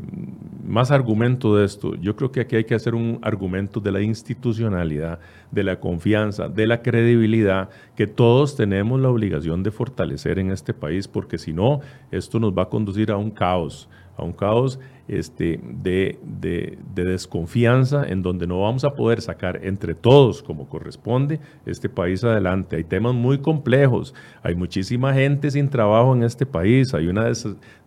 más argumento de esto, yo creo que aquí hay que hacer un argumento de la institucionalidad, de la confianza, de la credibilidad que todos tenemos la obligación de fortalecer en este país, porque si no, esto nos va a conducir a un caos, a un caos este, de, de, desconfianza en donde no vamos a poder sacar entre todos, como corresponde, este país adelante. Hay temas muy complejos, hay muchísima gente sin trabajo en este país, hay una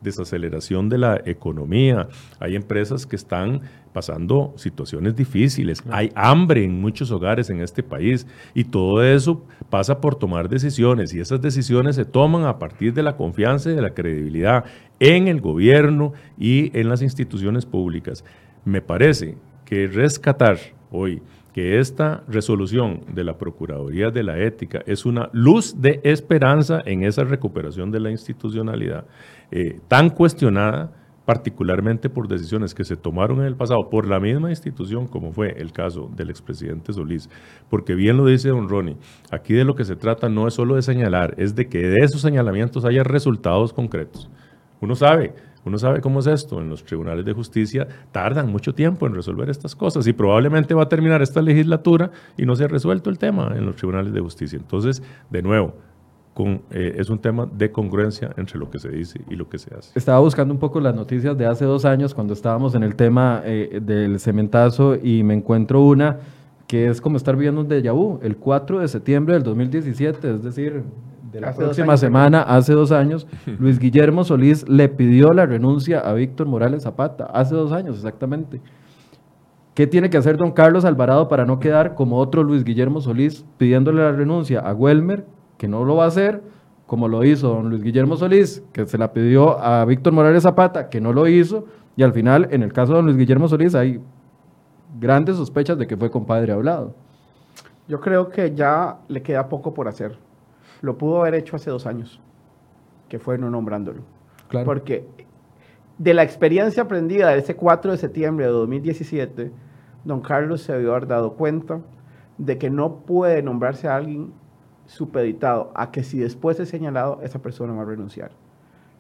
desaceleración de la economía, hay empresas que están pasando situaciones difíciles, hay hambre en muchos hogares en este país y todo eso pasa por tomar decisiones y esas decisiones se toman a partir de la confianza y de la credibilidad en el gobierno y en las instituciones públicas. Me parece que rescatar hoy que esta resolución de la Procuraduría de la Ética es una luz de esperanza en esa recuperación de la institucionalidad eh, tan cuestionada particularmente por decisiones que se tomaron en el pasado por la misma institución, como fue el caso del expresidente Solís. Porque bien lo dice don Ronnie, aquí de lo que se trata no es solo de señalar, es de que de esos señalamientos haya resultados concretos. Uno sabe, uno sabe cómo es esto. En los tribunales de justicia tardan mucho tiempo en resolver estas cosas y probablemente va a terminar esta legislatura y no se ha resuelto el tema en los tribunales de justicia. Entonces, de nuevo, eh, es un tema de congruencia entre lo que se dice y lo que se hace. Estaba buscando un poco las noticias de hace dos años cuando estábamos en el tema eh, del cementazo y me encuentro una que es como estar viviendo un déjà vu. El 4 de septiembre del 2017, es decir, de la próxima semana, hace dos años, <laughs> Luis Guillermo Solís le pidió la renuncia a Víctor Morales Zapata, hace dos años exactamente. ¿Qué tiene que hacer don Carlos Alvarado para no quedar como otro Luis Guillermo Solís pidiéndole la renuncia a Welmer, que no lo va a hacer, como lo hizo don Luis Guillermo Solís, que se la pidió a Víctor Morales Zapata, que no lo hizo, y al final, en el caso de don Luis Guillermo Solís, hay grandes sospechas de que fue compadre hablado. Yo creo que ya le queda poco por hacer. Lo pudo haber hecho hace dos años, que fue no nombrándolo. Claro. Porque de la experiencia aprendida de ese 4 de septiembre de 2017, don Carlos se había dado cuenta de que no puede nombrarse a alguien supeditado a que si después es señalado, esa persona va a renunciar.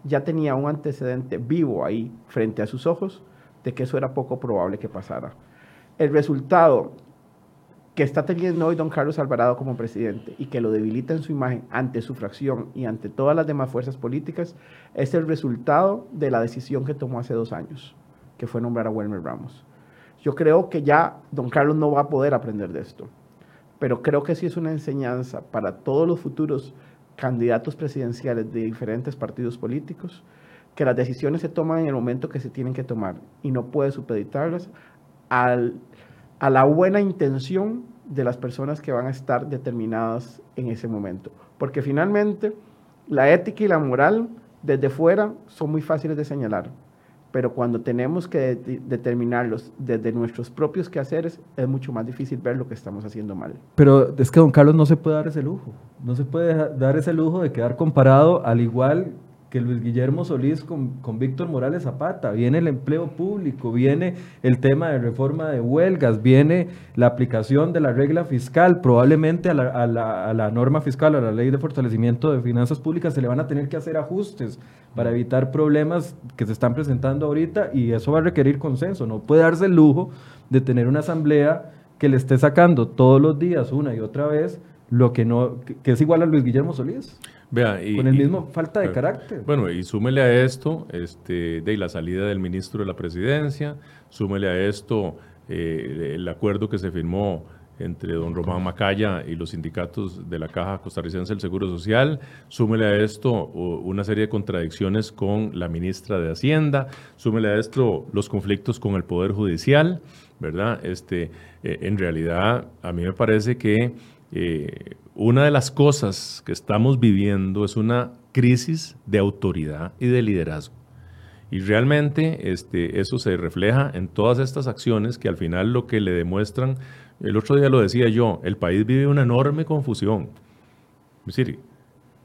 Ya tenía un antecedente vivo ahí frente a sus ojos de que eso era poco probable que pasara. El resultado que está teniendo hoy don Carlos Alvarado como presidente y que lo debilita en su imagen ante su fracción y ante todas las demás fuerzas políticas es el resultado de la decisión que tomó hace dos años, que fue nombrar a Wilmer Ramos. Yo creo que ya don Carlos no va a poder aprender de esto pero creo que sí es una enseñanza para todos los futuros candidatos presidenciales de diferentes partidos políticos, que las decisiones se toman en el momento que se tienen que tomar y no puede supeditarlas a la buena intención de las personas que van a estar determinadas en ese momento. Porque finalmente la ética y la moral desde fuera son muy fáciles de señalar, pero cuando tenemos que determinarlos desde nuestros propios quehaceres, es mucho más difícil ver lo que estamos haciendo mal. Pero es que don Carlos no se puede dar ese lujo, no se puede dar ese lujo de quedar comparado al igual que Luis Guillermo Solís con, con Víctor Morales Zapata, viene el empleo público, viene el tema de reforma de huelgas, viene la aplicación de la regla fiscal, probablemente a la, a la, a la norma fiscal, a la ley de fortalecimiento de finanzas públicas, se le van a tener que hacer ajustes para evitar problemas que se están presentando ahorita y eso va a requerir consenso, no puede darse el lujo de tener una asamblea que le esté sacando todos los días una y otra vez lo que no que es igual a Luis Guillermo Solís. Vea, y, con el mismo falta de carácter. Bueno, y súmele a esto este, de la salida del ministro de la presidencia, súmele a esto eh, el acuerdo que se firmó entre don Román Macaya y los sindicatos de la Caja Costarricense del Seguro Social. Súmele a esto una serie de contradicciones con la ministra de Hacienda. Súmele a esto los conflictos con el Poder Judicial, ¿verdad? Este, eh, en realidad, a mí me parece que eh, una de las cosas que estamos viviendo es una crisis de autoridad y de liderazgo. Y realmente este, eso se refleja en todas estas acciones que al final lo que le demuestran, el otro día lo decía yo, el país vive una enorme confusión. Es decir,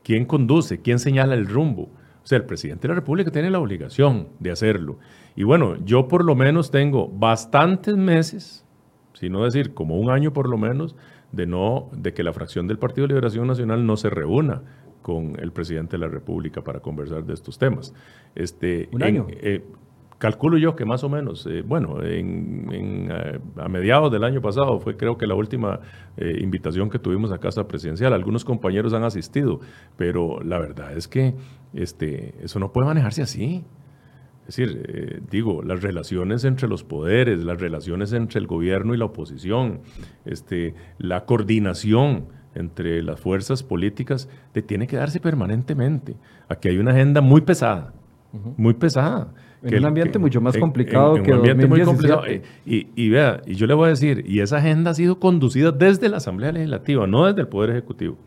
¿quién conduce? ¿Quién señala el rumbo? O sea, el presidente de la República tiene la obligación de hacerlo. Y bueno, yo por lo menos tengo bastantes meses, si no decir como un año por lo menos, de no de que la fracción del Partido de Liberación Nacional no se reúna con el presidente de la República para conversar de estos temas. Este, ¿Un año? Eh, calculo yo que más o menos, eh, bueno, en, eh, a mediados del año pasado fue creo que la última invitación que tuvimos a Casa Presidencial. Algunos compañeros han asistido, pero la verdad es que este, eso no puede manejarse así. Es decir, digo, las relaciones entre los poderes, las relaciones entre el gobierno y la oposición, este, la coordinación entre las fuerzas políticas tiene que darse permanentemente. Aquí hay una agenda muy pesada, muy pesada. En un ambiente mucho más complicado que un ambiente muy complicado. Y, y, vea, y yo le voy a decir, y esa agenda ha sido conducida desde la Asamblea Legislativa, no desde el Poder Ejecutivo.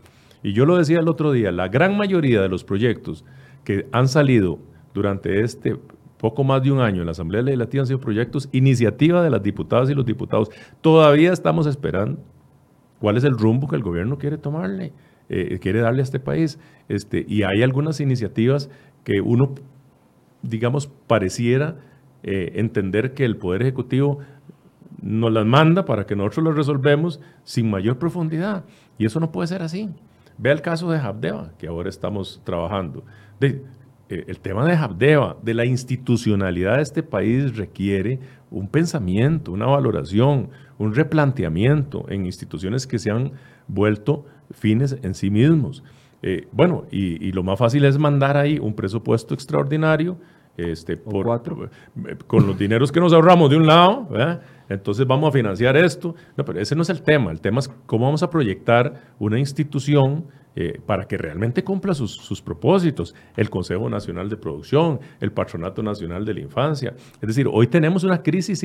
Y yo lo decía el otro día, la gran mayoría de los proyectos que han salido durante este poco más de un año en la Asamblea Legislativa han sido proyectos, iniciativa de las diputadas y los diputados. Todavía estamos esperando cuál es el rumbo que el gobierno quiere tomarle, eh, quiere darle a este país. Este, y hay algunas iniciativas que uno, digamos, pareciera eh, entender que el Poder Ejecutivo nos las manda para que nosotros las resolvemos sin mayor profundidad. Y eso no puede ser así. Vea el caso de Habdeba, que ahora estamos trabajando. El tema de Habdeba, de la institucionalidad de este país, requiere un pensamiento, una valoración, un replanteamiento en instituciones que se han vuelto fines en sí mismos. Eh, bueno, y, lo más fácil es mandar ahí un presupuesto extraordinario este, por, cuatro. Eh, con los dineros que nos ahorramos de un lado, entonces vamos a financiar esto. No, pero ese no es el tema. El tema es cómo vamos a proyectar una institución eh, para que realmente cumpla sus, propósitos. El Consejo Nacional de Producción, el Patronato Nacional de la Infancia. Es decir, hoy tenemos una crisis.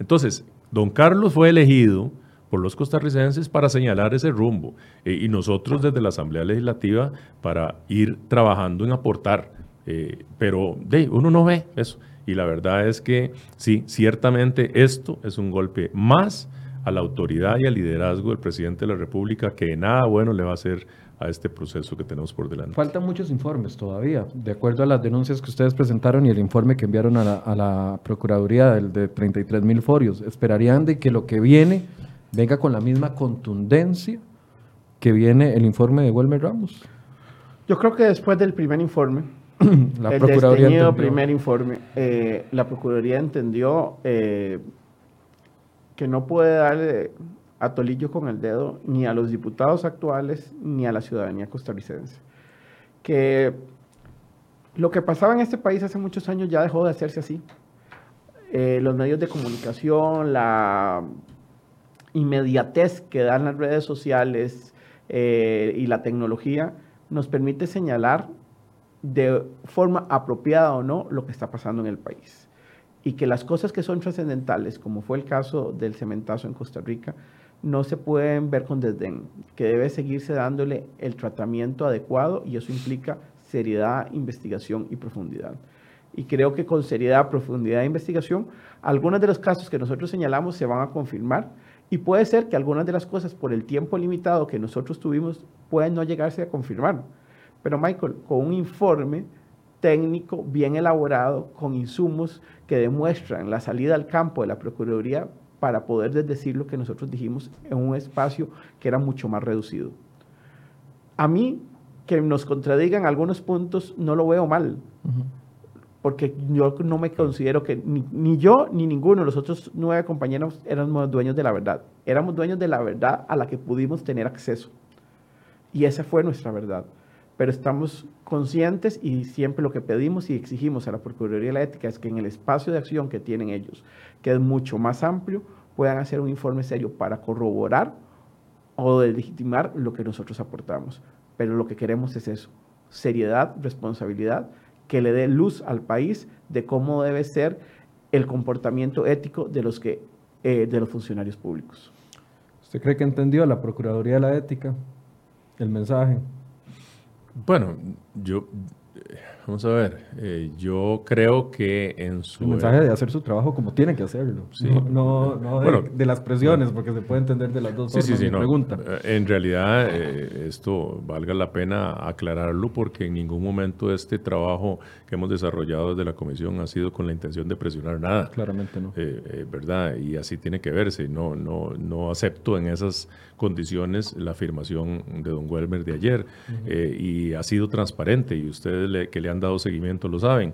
Entonces, don Carlos fue elegido por los costarricenses para señalar ese rumbo eh, y nosotros desde la Asamblea Legislativa para ir trabajando en aportar. Eh, pero uno no ve eso. Y la verdad es que sí, ciertamente esto es un golpe más a la autoridad y al liderazgo del presidente de la República que nada bueno le va a hacer a este proceso que tenemos por delante. Faltan muchos informes todavía, de acuerdo a las denuncias que ustedes presentaron y el informe que enviaron a la, Procuraduría del, de 33 mil forios. ¿Esperarían de que lo que viene venga con la misma contundencia que viene el informe de Wilmer Ramos? Yo creo que después del primer informe, <clears throat> la el Procuraduría primer informe, eh, la Procuraduría entendió eh, que no puede darle atolillo con el dedo ni a los diputados actuales ni a la ciudadanía costarricense. Que lo que pasaba en este país hace muchos años ya dejó de hacerse así. Eh, los medios de comunicación, la inmediatez que dan las redes sociales eh, y la tecnología nos permite señalar de forma apropiada o no lo que está pasando en el país. Y que las cosas que son trascendentales, como fue el caso del cementazo en Costa Rica, no se pueden ver con desdén, que debe seguirse dándole el tratamiento adecuado y eso implica seriedad, investigación y profundidad. Y creo que con seriedad, profundidad e investigación, algunos de los casos que nosotros señalamos se van a confirmar y puede ser que algunas de las cosas por el tiempo limitado que nosotros tuvimos pueden no llegarse a confirmar. Pero Michael, con un informe técnico bien elaborado, con insumos que demuestran la salida al campo de la Procuraduría para poder decir lo que nosotros dijimos en un espacio que era mucho más reducido. A mí, que nos contradigan algunos puntos, no lo veo mal, porque yo no me considero que ni, yo ni ninguno de los otros nueve compañeros éramos dueños de la verdad. Éramos dueños de la verdad a la que pudimos tener acceso. Y esa fue nuestra verdad. Pero estamos conscientes y siempre lo que pedimos y exigimos a la Procuraduría de la Ética es que en el espacio de acción que tienen ellos, que es mucho más amplio, puedan hacer un informe serio para corroborar o legitimar lo que nosotros aportamos. Pero lo que queremos es eso, seriedad, responsabilidad, que le dé luz al país de cómo debe ser el comportamiento ético de los, que, eh, de los funcionarios públicos. ¿Usted cree que entendió la Procuraduría de la Ética el mensaje? Bueno, yo Vamos a ver, eh, yo creo que en su... El mensaje de hacer su trabajo como tiene que hacerlo. Sí. No, no, de, las presiones, porque se puede entender de las dos formas. Sí, sí, sí. Pregunta. Eh, en realidad, eh, esto valga la pena aclararlo porque en ningún momento este trabajo que hemos desarrollado desde la comisión ha sido con la intención de presionar nada. Claramente no. ¿Verdad? Y así tiene que verse. No, no, no acepto en esas condiciones la afirmación de don Welmer de ayer. y ha sido transparente y ustedes le, que le han dado seguimiento lo saben.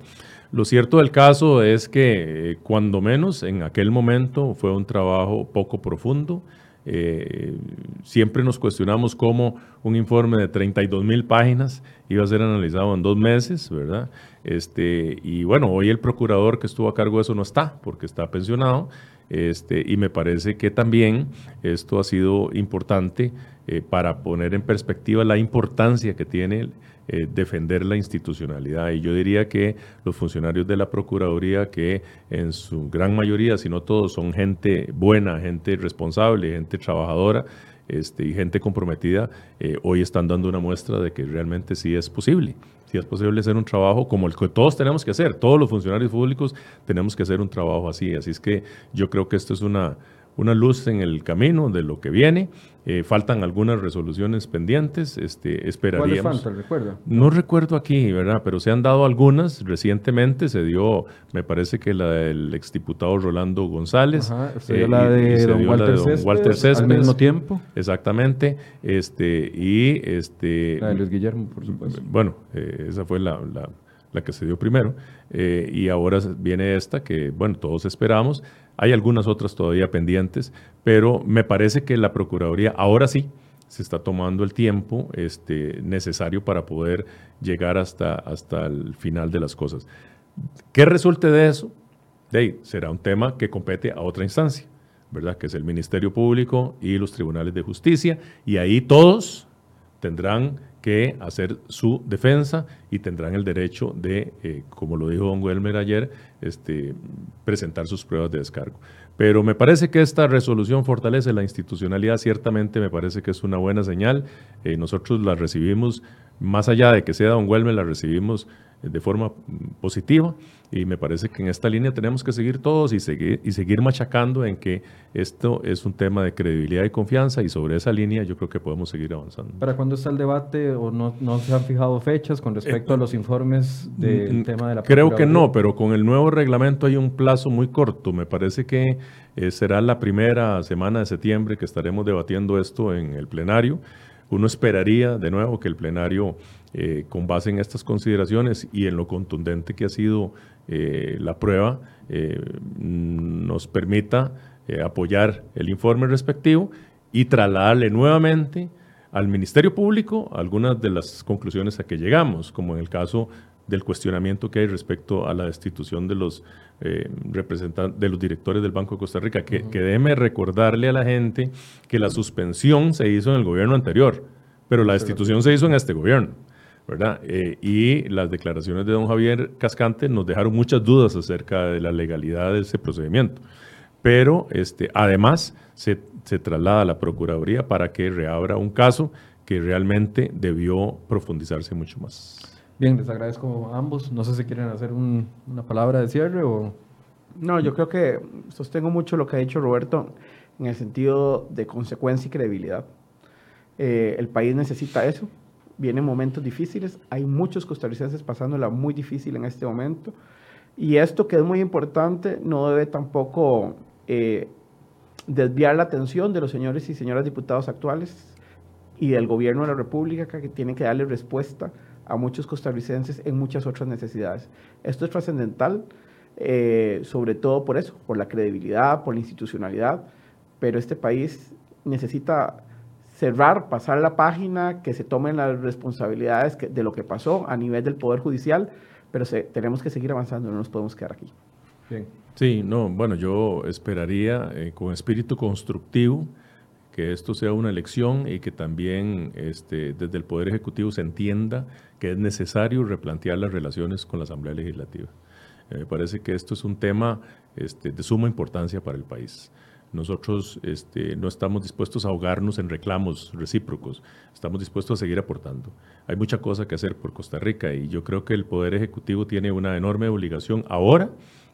Lo cierto del caso es que, eh, cuando menos, en aquel momento fue un trabajo poco profundo. Eh, siempre nos cuestionamos cómo un informe de 32 mil páginas iba a ser analizado en dos meses, ¿verdad? Este, y bueno, hoy el procurador que estuvo a cargo de eso no está, porque está pensionado, este, y me parece que también esto ha sido importante eh, para poner en perspectiva la importancia que tiene eh, defender la institucionalidad. Y yo diría que los funcionarios de la Procuraduría, que en su gran mayoría, si no todos, son gente buena, gente responsable, gente trabajadora, este, y gente comprometida, eh, hoy están dando una muestra de que realmente sí es posible. Sí es posible hacer un trabajo como el que todos tenemos que hacer. Todos los funcionarios públicos tenemos que hacer un trabajo así. Así es que yo creo que esto es una, una luz en el camino de lo que viene. Eh, faltan algunas resoluciones pendientes. Este, esperaríamos. ¿Cuáles faltan? ¿Recuerda? No recuerdo aquí, ¿verdad? Pero se han dado algunas. Recientemente se dio, me parece que la del exdiputado Rolando González. Ajá, se dio la de, don, Walter Céspedes, Al mismo tiempo. Exactamente. Este, y este. La de Luis Guillermo, por supuesto. Bueno, eh, esa fue la, la, la, que se dio primero. Eh, y ahora viene esta que, bueno, todos esperamos. Hay algunas otras todavía pendientes, pero me parece que la Procuraduría ahora sí se está tomando el tiempo este, necesario para poder llegar hasta, hasta el final de las cosas. ¿Qué resulte de eso? De será un tema que compete a otra instancia, ¿verdad? Que es el Ministerio Público y los tribunales de justicia, y ahí todos tendrán que hacer su defensa y tendrán el derecho de, eh, como lo dijo don Welmer ayer, este, presentar sus pruebas de descargo. Pero me parece que esta resolución fortalece la institucionalidad, ciertamente me parece que es una buena señal. Eh, nosotros la recibimos, más allá de que sea don Welmer, la recibimos de forma positiva y me parece que en esta línea tenemos que seguir todos y seguir, y seguir machacando en que esto es un tema de credibilidad y confianza y sobre esa línea yo creo que podemos seguir avanzando. ¿Para cuándo está el debate o no, no se han fijado fechas con respecto a los informes del tema de la Creo que no, pero con el nuevo reglamento hay un plazo muy corto. Me parece que eh, será la primera semana de septiembre que estaremos debatiendo esto en el plenario. Uno esperaría de nuevo que el plenario eh, con base en estas consideraciones y en lo contundente que ha sido eh, la prueba, eh, nos permita apoyar el informe respectivo y trasladarle nuevamente al Ministerio Público algunas de las conclusiones a que llegamos, como en el caso del cuestionamiento que hay respecto a la destitución de los representantes, de los directores del Banco de Costa Rica, que, que déjeme recordarle a la gente que la suspensión se hizo en el gobierno anterior, pero la destitución se hizo en este gobierno. ¿verdad? Eh, y las declaraciones de don Javier Cascante nos dejaron muchas dudas acerca de la legalidad de ese procedimiento. Pero este, además se, se traslada a la Procuraduría para que reabra un caso que realmente debió profundizarse mucho más. Bien, les agradezco a ambos. No sé si quieren hacer una palabra de cierre o... No, yo creo que sostengo mucho lo que ha dicho Roberto en el sentido de consecuencia y credibilidad. Eh, el país necesita eso vienen momentos difíciles, hay muchos costarricenses pasándola muy difícil en este momento, y esto que es muy importante no debe tampoco eh, desviar la atención de los señores y señoras diputados actuales y del gobierno de la República que tienen que darle respuesta a muchos costarricenses en muchas otras necesidades. Esto es trascendental, eh, sobre todo por eso, por la credibilidad, por la institucionalidad, pero este país necesita cerrar, pasar la página, que se tomen las responsabilidades de lo que pasó a nivel del Poder Judicial, pero tenemos que seguir avanzando, no nos podemos quedar aquí. Bien. Sí, no, bueno, yo esperaría eh, con espíritu constructivo que esto sea una elección y que también este, desde el Poder Ejecutivo se entienda que es necesario replantear las relaciones con la Asamblea Legislativa. Eh, me parece que esto es un tema este, de suma importancia para el país. nosotros este, no estamos dispuestos a ahogarnos en reclamos recíprocos, estamos dispuestos a seguir aportando. Hay mucha cosa que hacer por Costa Rica y yo creo que el Poder Ejecutivo tiene una enorme obligación ahora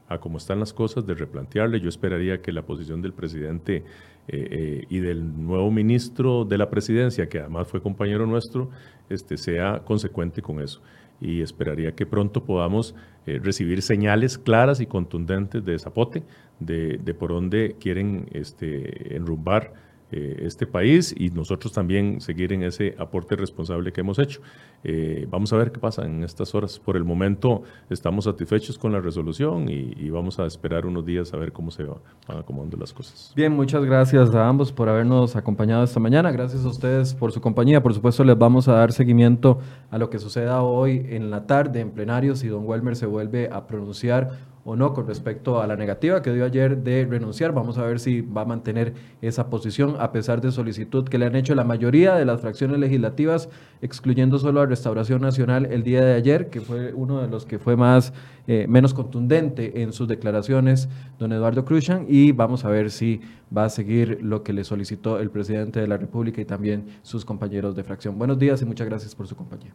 a cómo están las cosas, de replantearle. Yo esperaría que la posición del presidente eh, eh, y del nuevo ministro de la presidencia, que además fue compañero nuestro, este, sea consecuente con eso. Y esperaría que pronto podamos eh, recibir señales claras y contundentes de Zapote, de, de por dónde quieren este, enrumbar eh, este país y nosotros también seguir en ese aporte responsable que hemos hecho. Eh, vamos a ver qué pasa en estas horas. Por el momento estamos satisfechos con la resolución y, vamos a esperar unos días a ver cómo se van acomodando las cosas. Bien, muchas gracias a ambos por habernos acompañado esta mañana. Gracias a ustedes por su compañía. Por supuesto, les vamos a dar seguimiento a lo que suceda hoy en la tarde en plenario si don Welmer se vuelve a pronunciar o no con respecto a la negativa que dio ayer de renunciar. Vamos a ver si va a mantener esa posición a pesar de solicitud que le han hecho la mayoría de las fracciones legislativas, excluyendo solo a Restauración Nacional el día de ayer, que fue uno de los que fue más eh, menos contundente en sus declaraciones, don Eduardo Cruzan, y vamos a ver si va a seguir lo que le solicitó el presidente de la República y también sus compañeros de fracción. Buenos días y muchas gracias por su compañía.